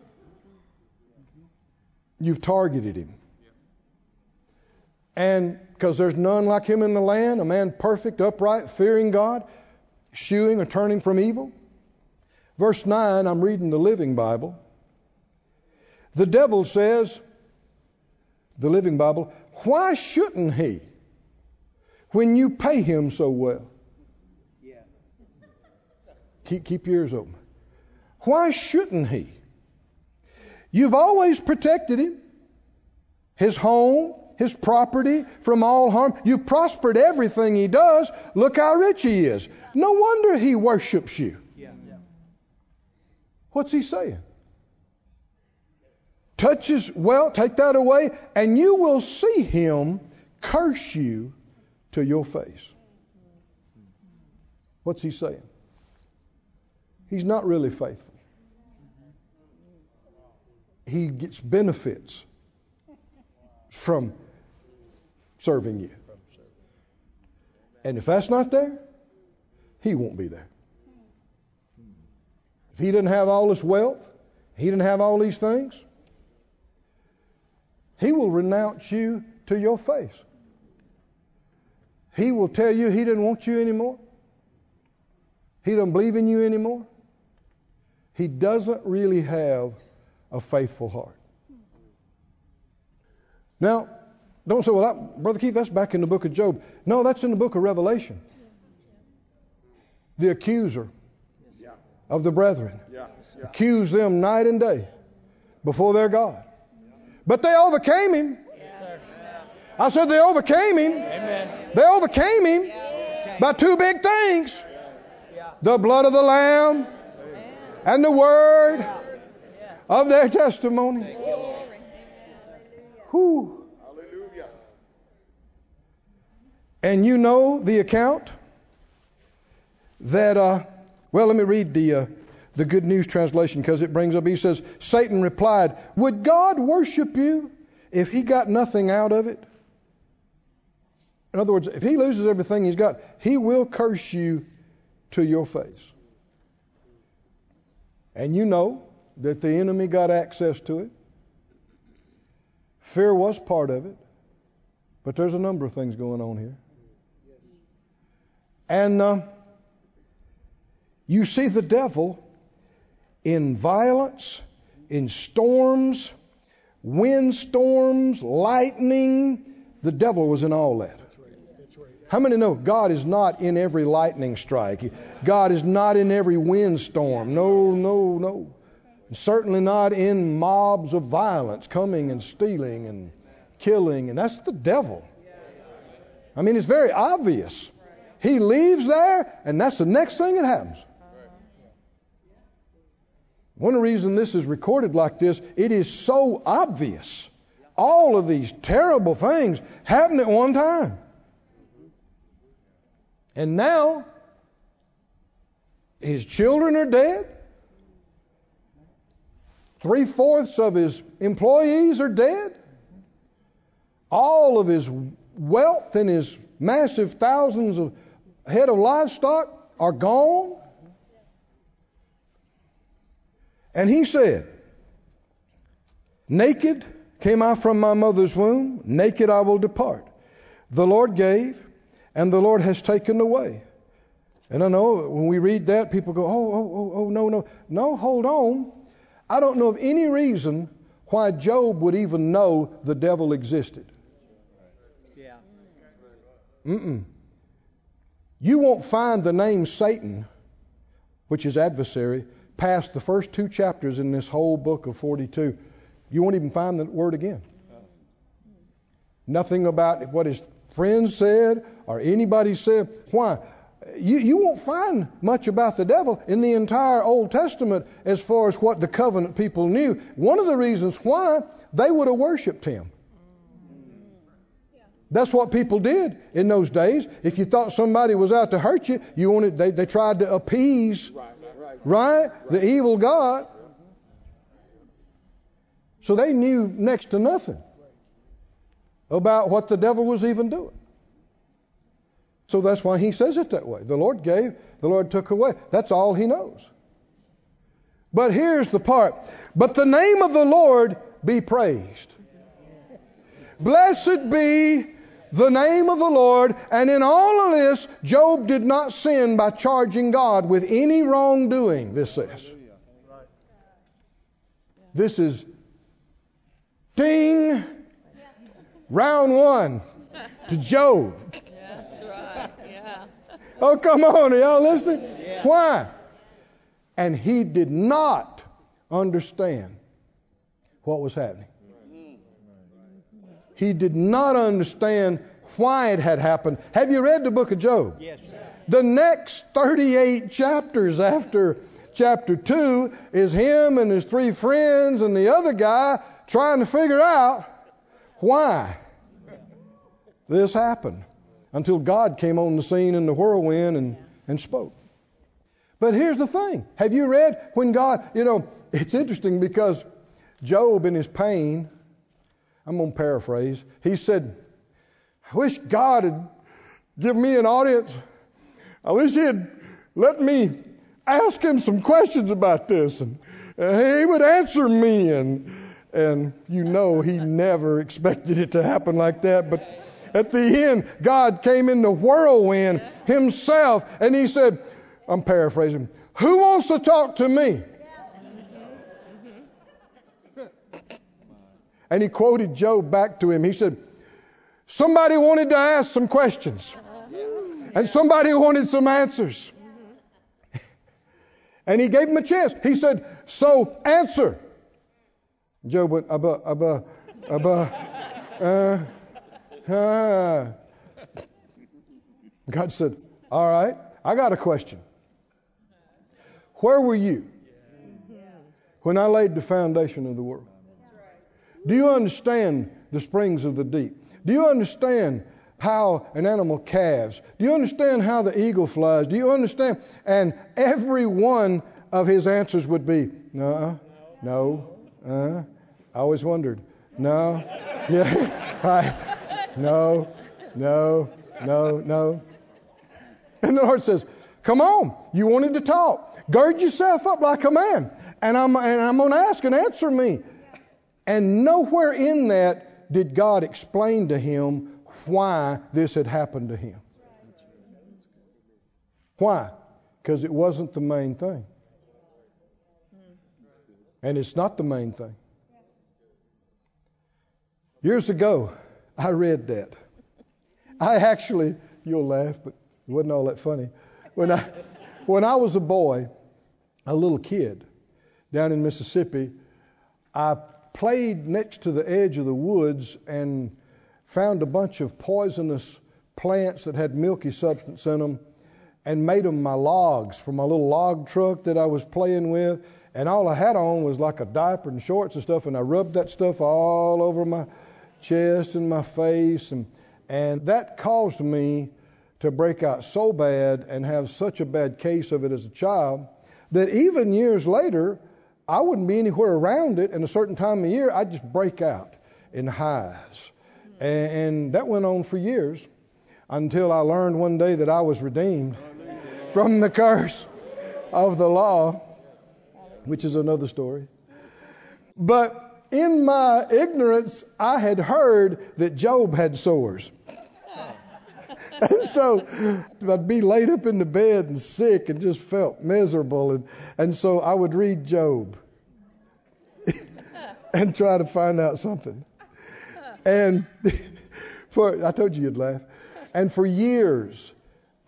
You've targeted him. And because there's none like him in the land, a man perfect, upright, fearing God, shewing or turning from evil. Verse 9, I'm reading the Living Bible. The devil says, the Living Bible, why shouldn't he when you pay him so well? Yeah. Keep, keep your ears open. Why shouldn't he? You've always protected him, his home, his property from all harm. You've prospered everything he does. Look how rich he is. No wonder he worships you. Yeah. What's he saying? Touch his wealth, take that away, and you will see him curse you to your face. What's he saying? He's not really faithful. He gets benefits from serving you. And if that's not there, he won't be there. If he didn't have all this wealth, he didn't have all these things, he will renounce you to your face. He will tell you he doesn't want you anymore. He doesn't believe in you anymore. He doesn't really have a faithful heart. Now, don't say, well, Brother Keith, that's back in the book of Job. No, that's in the book of Revelation. The accuser of the brethren. Accuse them night and day. before their God. But they overcame him. I said they overcame him. They overcame him by two big things the blood of the Lamb and the word of their testimony. Whew. Hallelujah. And you know the account that, uh, well, let me read the, uh, the Good News translation because it brings up, he says, Satan replied, Would God worship you if he got nothing out of it? In other words, if he loses everything he's got, he will curse you to your face. And you know that the enemy got access to it. Fear was part of it. But there's a number of things going on here. And uh, you see the devil in violence, in storms, windstorms, lightning. The devil was in all that. How many know God is not in every lightning strike? God is not in every windstorm. No, no, no. Certainly not in mobs of violence coming and stealing and killing. And that's the devil. I mean, it's very obvious. He leaves there, and that's the next thing that happens. One reason this is recorded like this, it is so obvious. All of these terrible things happened at one time. And now, his children are dead. Three fourths of his employees are dead. All of his wealth and his massive thousands of head of livestock are gone. And he said, Naked came I from my mother's womb, naked I will depart. The Lord gave, and the Lord has taken away. And I know when we read that, people go, oh, oh, oh, oh, no, no. No, hold on. I don't know of any reason why Job would even know the devil existed. Yeah. Mm-mm. You won't find the name Satan, which is adversary, past the first two chapters in this whole book of 42. You won't even find the word again. Nothing about what his friends said or anybody said. Why? You, you won't find much about the devil in the entire Old Testament as far as what the covenant people knew. One of the reasons why they would have worshiped him. That's what people did in those days. If you thought somebody was out to hurt you, you wanted they, they tried to appease right the evil God. So they knew next to nothing about what the devil was even doing. So that's why he says it that way. The Lord gave, the Lord took away. That's all he knows. But here's the part. But the name of the Lord be praised. Blessed be the name of the Lord. And in all of this, Job did not sin by charging God with any wrongdoing, this says. This is ding, round one to Job. That's right. Yeah. Oh, come on, are y'all listening? Why? And he did not understand what was happening. Mm-hmm. He did not understand why it had happened. Have you read the book of Job? Yes. The next 38 chapters after chapter 2 is him and his three friends and the other guy trying to figure out why this happened until God came on the scene in the whirlwind and, and spoke. But here's the thing. Have you read when God, you know, it's interesting because Job in his pain, I'm going to paraphrase, he said, I wish God had given me an audience. I wish he'd let me ask him some questions about this and uh, he would answer me and and you know he never expected it to happen like that but at the end God came in the whirlwind himself and he said I'm paraphrasing who wants to talk to me and he quoted Job back to him he said somebody wanted to ask some questions and somebody wanted some answers and he gave him a chance. He said, So answer. Job went, Abba, Abba, Abba, uh, uh. God said, All right, I got a question. Where were you when I laid the foundation of the world? Do you understand the springs of the deep? Do you understand how an animal calves? Do you understand how the eagle flies? Do you understand? And every one of his answers would be, no, no, uh, I always wondered, no, yeah, I, no, no, no, no. And the Lord says, come on, you wanted to talk. Gird yourself up like a man. And I'm, and I'm going to ask and answer me. And nowhere in that did God explain to him why this had happened to him. Why? Because it wasn't the main thing. And it's not the main thing. Years ago, I read that. I actually, you'll laugh, but it wasn't all that funny. When I, when I was a boy, a little kid, down in Mississippi, I played next to the edge of the woods and found a bunch of poisonous plants that had milky substance in them and made them my logs for my little log truck that I was playing with. And all I had on was like a diaper and shorts and stuff, and I rubbed that stuff all over my chest and my face. And, and that caused me to break out so bad and have such a bad case of it as a child that even years later, I wouldn't be anywhere around it. And a certain time of year, I'd just break out in highs. And, and that went on for years until I learned one day that I was redeemed from the curse of the law, which is another story. But in my ignorance, I had heard that Job had sores. And so I'd be laid up in the bed and sick and just felt miserable. And, and so I would read Job and try to find out something. And for, I told you you'd laugh. And for years,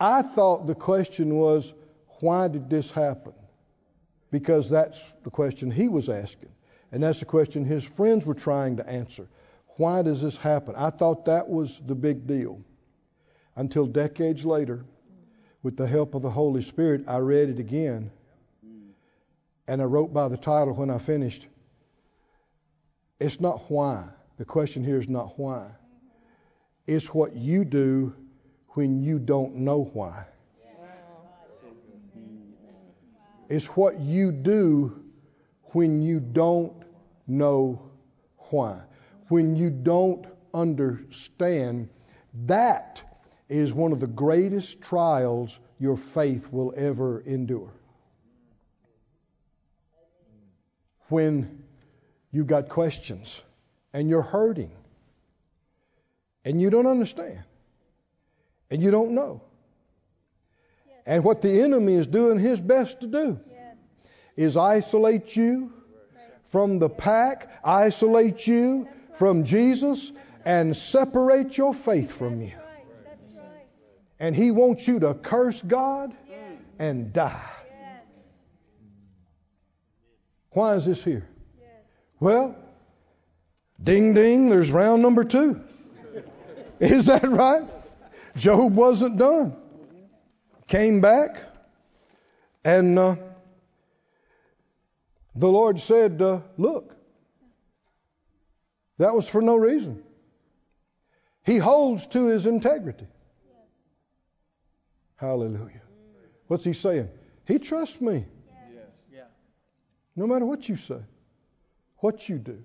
I thought the question was, why did this happen? Because that's the question he was asking. And that's the question his friends were trying to answer. Why does this happen? I thought that was the big deal. Until decades later, with the help of the Holy Spirit, I read it again. And I wrote by the title when I finished. It's not why. The question here is not why. It's what you do when you don't know why. It's what you do when you don't know why. When you don't understand. That is one of the greatest trials your faith will ever endure. When you've got questions and you're hurting and you don't understand and you don't know. And what the enemy is doing his best to do is isolate you from the pack, isolate you from Jesus, and separate your faith from you. And he wants you to curse God and die. Why is this here? Well, ding ding, there's round number two. Is that right? Job wasn't done. Came back, and uh, the Lord said, uh, Look, that was for no reason. He holds to his integrity. Hallelujah. What's he saying? He trusts me. Yeah. No matter what you say, what you do.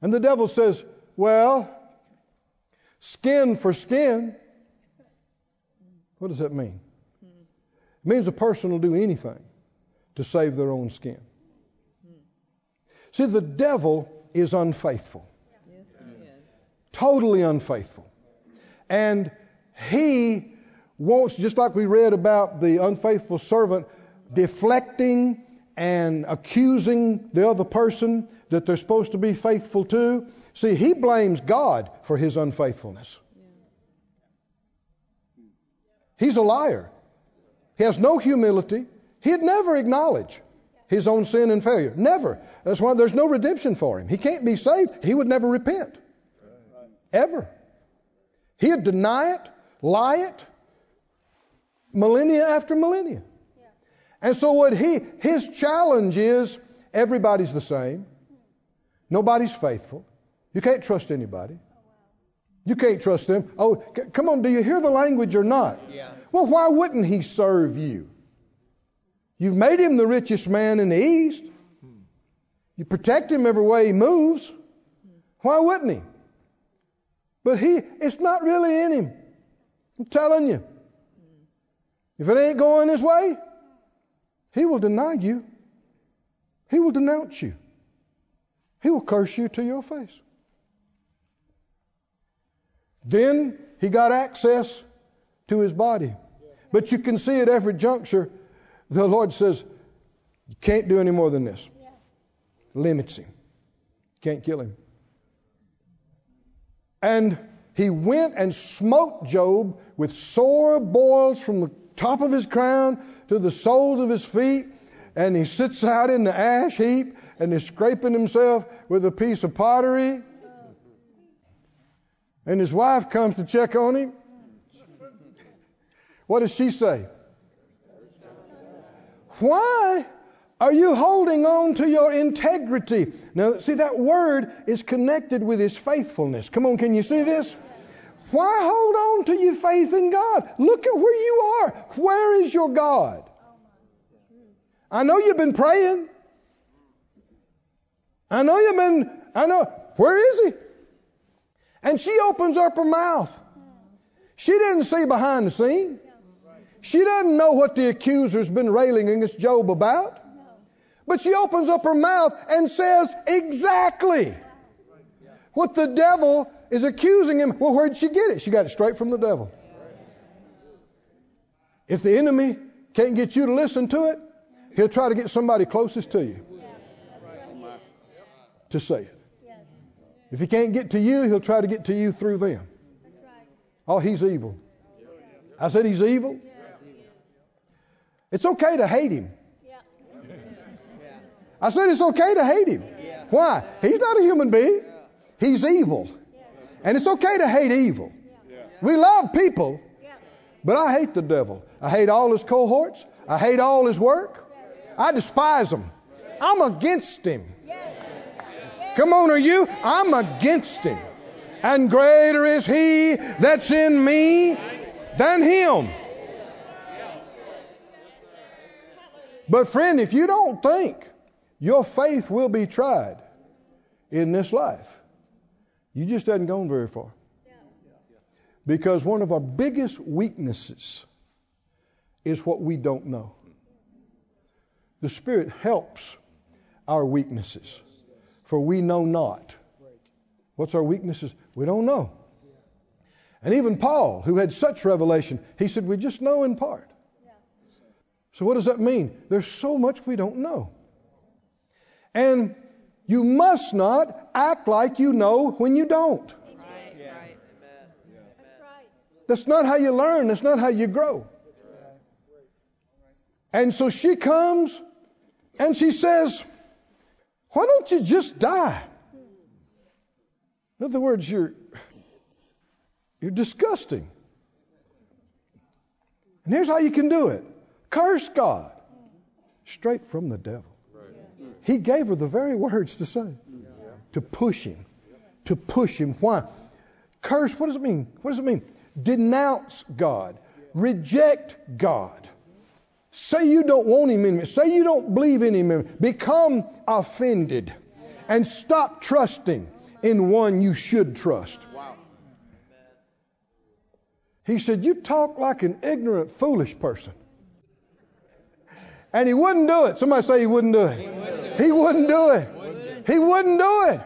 And the devil says, Well, skin for skin. What does that mean? It means a person will do anything to save their own skin. See, the devil is unfaithful, totally unfaithful. And he wants, just like we read about the unfaithful servant deflecting and accusing the other person that they're supposed to be faithful to. See, he blames God for his unfaithfulness. He's a liar. He has no humility. He'd never acknowledge his own sin and failure. Never. That's why there's no redemption for him. He can't be saved. He would never repent. Ever. He'd deny it, lie it, millennia after millennia. And so what he his challenge is everybody's the same. Nobody's faithful. You can't trust anybody. You can't trust them. Oh, c- come on, do you hear the language or not? Yeah. Well, why wouldn't he serve you? You've made him the richest man in the East. You protect him every way he moves. Why wouldn't he? But he, it's not really in him. I'm telling you. If it ain't going his way, he will deny you. He will denounce you. He will curse you to your face. Then he got access to his body. But you can see at every juncture, the Lord says, You can't do any more than this. Limits him. Can't kill him. And he went and smote Job with sore boils from the top of his crown to the soles of his feet. And he sits out in the ash heap and is scraping himself with a piece of pottery. And his wife comes to check on him. What does she say? Why are you holding on to your integrity? Now, see, that word is connected with his faithfulness. Come on, can you see this? Why hold on to your faith in God? Look at where you are. Where is your God? I know you've been praying. I know you've been, I know, where is he? And she opens up her mouth. She didn't see behind the scene. She doesn't know what the accuser's been railing against Job about. But she opens up her mouth and says exactly what the devil is accusing him. Well, where'd she get it? She got it straight from the devil. If the enemy can't get you to listen to it, he'll try to get somebody closest to you to say it. If he can't get to you, he'll try to get to you through them. Oh, he's evil. I said he's evil. It's okay to hate him. I said it's okay to hate him. Why? He's not a human being. He's evil. And it's okay to hate evil. We love people, but I hate the devil. I hate all his cohorts. I hate all his work. I despise him. I'm against him. Come on, are you? I'm against him. And greater is he that's in me than him. But, friend, if you don't think your faith will be tried in this life, you just haven't gone very far. Because one of our biggest weaknesses is what we don't know. The Spirit helps our weaknesses, for we know not. What's our weaknesses? We don't know. And even Paul, who had such revelation, he said, We just know in part. So, what does that mean? There's so much we don't know. And you must not act like you know when you don't. Right. That's not how you learn, that's not how you grow. And so she comes and she says, Why don't you just die? In other words, you're, you're disgusting. And here's how you can do it curse God straight from the devil. He gave her the very words to say to push him. To push him. Why? Curse, what does it mean? What does it mean? Denounce God. Reject God. Say you don't want him in me. Say you don't believe in him. Become offended. And stop trusting in one you should trust. He said, You talk like an ignorant, foolish person. And he wouldn't do it. Somebody say he wouldn't do it. He wouldn't do it. He wouldn't do it.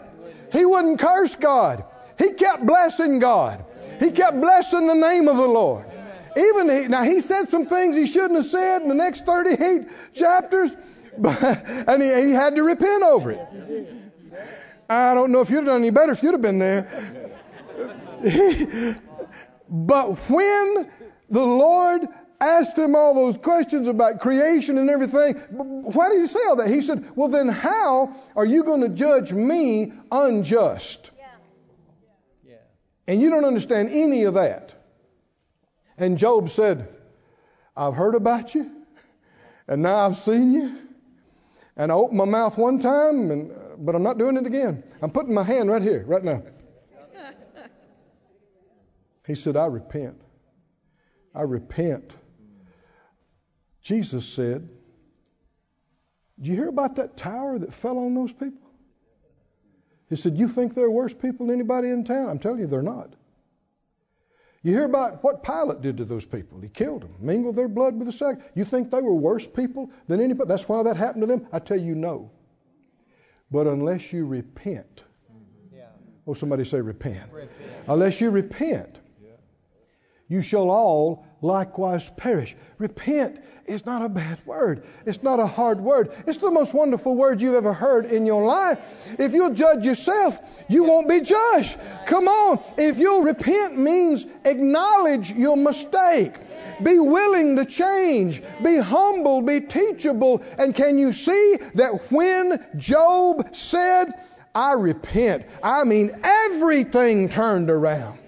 He wouldn't curse God. He kept blessing God. He kept blessing the name of the Lord. Even he, now he said some things he shouldn't have said in the next 38 chapters, but, and he, he had to repent over it. I don't know if you'd have done any better if you'd have been there. but when the Lord asked him all those questions about creation and everything. Why did he say all that? He said, Well, then how are you going to judge me unjust? Yeah. And you don't understand any of that. And Job said, I've heard about you, and now I've seen you, and I opened my mouth one time, and, but I'm not doing it again. I'm putting my hand right here, right now. He said, I repent. I repent. Jesus said, Did you hear about that tower that fell on those people? He said, You think they're worse people than anybody in town? I'm telling you, they're not. You hear about what Pilate did to those people. He killed them, mingled their blood with the sack. You think they were worse people than anybody? That's why that happened to them? I tell you, no. But unless you repent, Yeah. oh, somebody say repent. Repent. Unless you repent, you shall all likewise perish. Repent is not a bad word. It's not a hard word. It's the most wonderful word you've ever heard in your life. If you'll judge yourself, you won't be judged. Come on. If you'll repent means acknowledge your mistake. Be willing to change. Be humble. Be teachable. And can you see that when Job said, I repent, I mean everything turned around.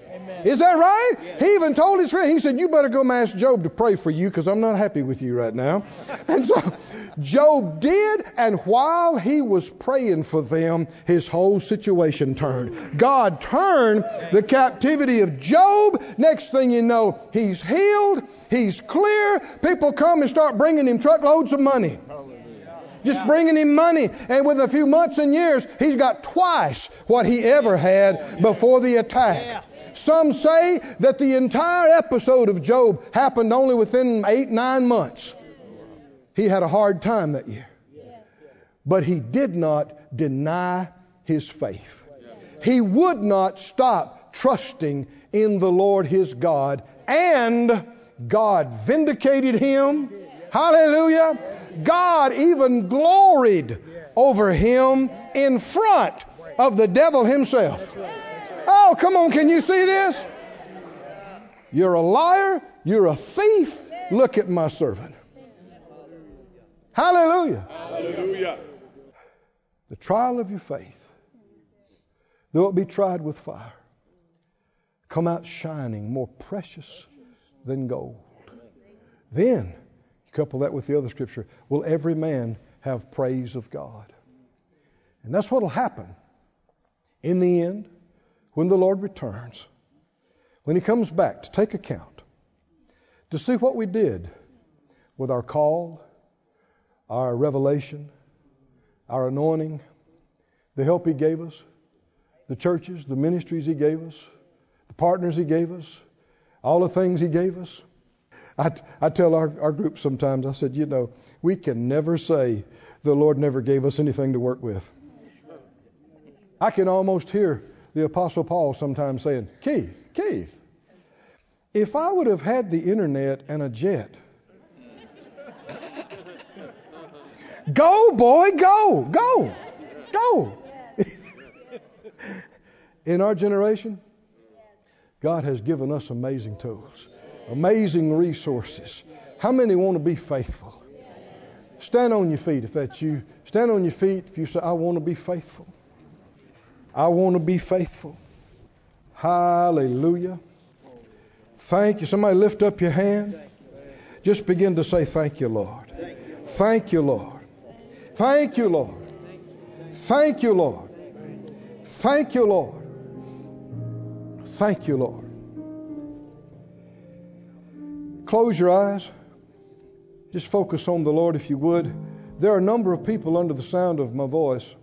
Is that right? He even told his friend, he said, You better go ask Job to pray for you because I'm not happy with you right now. And so Job did, and while he was praying for them, his whole situation turned. God turned the captivity of Job. Next thing you know, he's healed, he's clear. People come and start bringing him truckloads of money. Just bringing him money. And with a few months and years, he's got twice what he ever had before the attack. Some say that the entire episode of Job happened only within eight, nine months. He had a hard time that year. But he did not deny his faith. He would not stop trusting in the Lord his God, and God vindicated him. Hallelujah. God even gloried over him in front of the devil himself. Oh, come on, can you see this? You're a liar, you're a thief. Look at my servant. Hallelujah. Hallelujah. The trial of your faith, though it be tried with fire, come out shining more precious than gold. Then, couple that with the other scripture, will every man have praise of God. And that's what will happen in the end when the Lord returns, when He comes back to take account, to see what we did with our call, our revelation, our anointing, the help He gave us, the churches, the ministries He gave us, the partners He gave us, all the things He gave us. I, I tell our, our group sometimes, I said, you know, we can never say the Lord never gave us anything to work with. I can almost hear the Apostle Paul sometimes saying, Keith, Keith, if I would have had the internet and a jet, go, boy, go, go, go. In our generation, God has given us amazing tools, amazing resources. How many want to be faithful? Stand on your feet if that's you. Stand on your feet if you say, I want to be faithful. I want to be faithful. Hallelujah. Thank you. Somebody lift up your hand. Just begin to say, Thank you, Lord. Thank you, Lord. Thank you, Lord. Thank you, Lord. Thank you, Lord. Thank you, Lord. Close your eyes. Just focus on the Lord if you would. There are a number of people under the sound of my voice.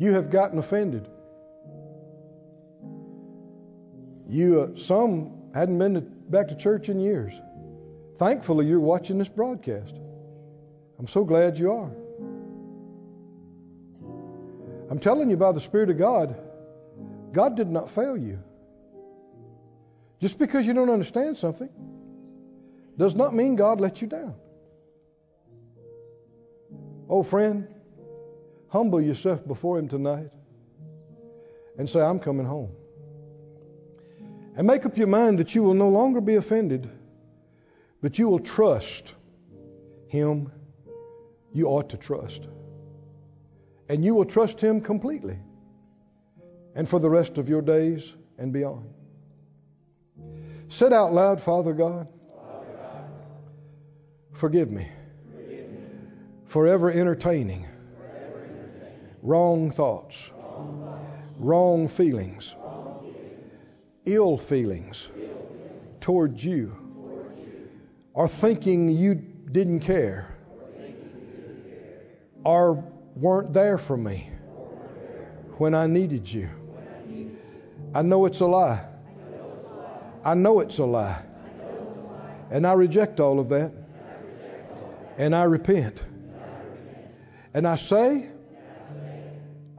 You have gotten offended. You, uh, some hadn't been to, back to church in years. Thankfully, you're watching this broadcast. I'm so glad you are. I'm telling you by the Spirit of God, God did not fail you. Just because you don't understand something does not mean God let you down. Oh, friend, humble yourself before Him tonight and say, I'm coming home. And make up your mind that you will no longer be offended, but you will trust Him you ought to trust. And you will trust Him completely and for the rest of your days and beyond. Said out loud, Father God, forgive me, forever entertaining wrong thoughts, wrong feelings, ill feelings towards you, or thinking you didn't care, or weren't there for me when I needed you. I know it's a lie. I know it's a lie. And I reject all of that. And I repent. And I say,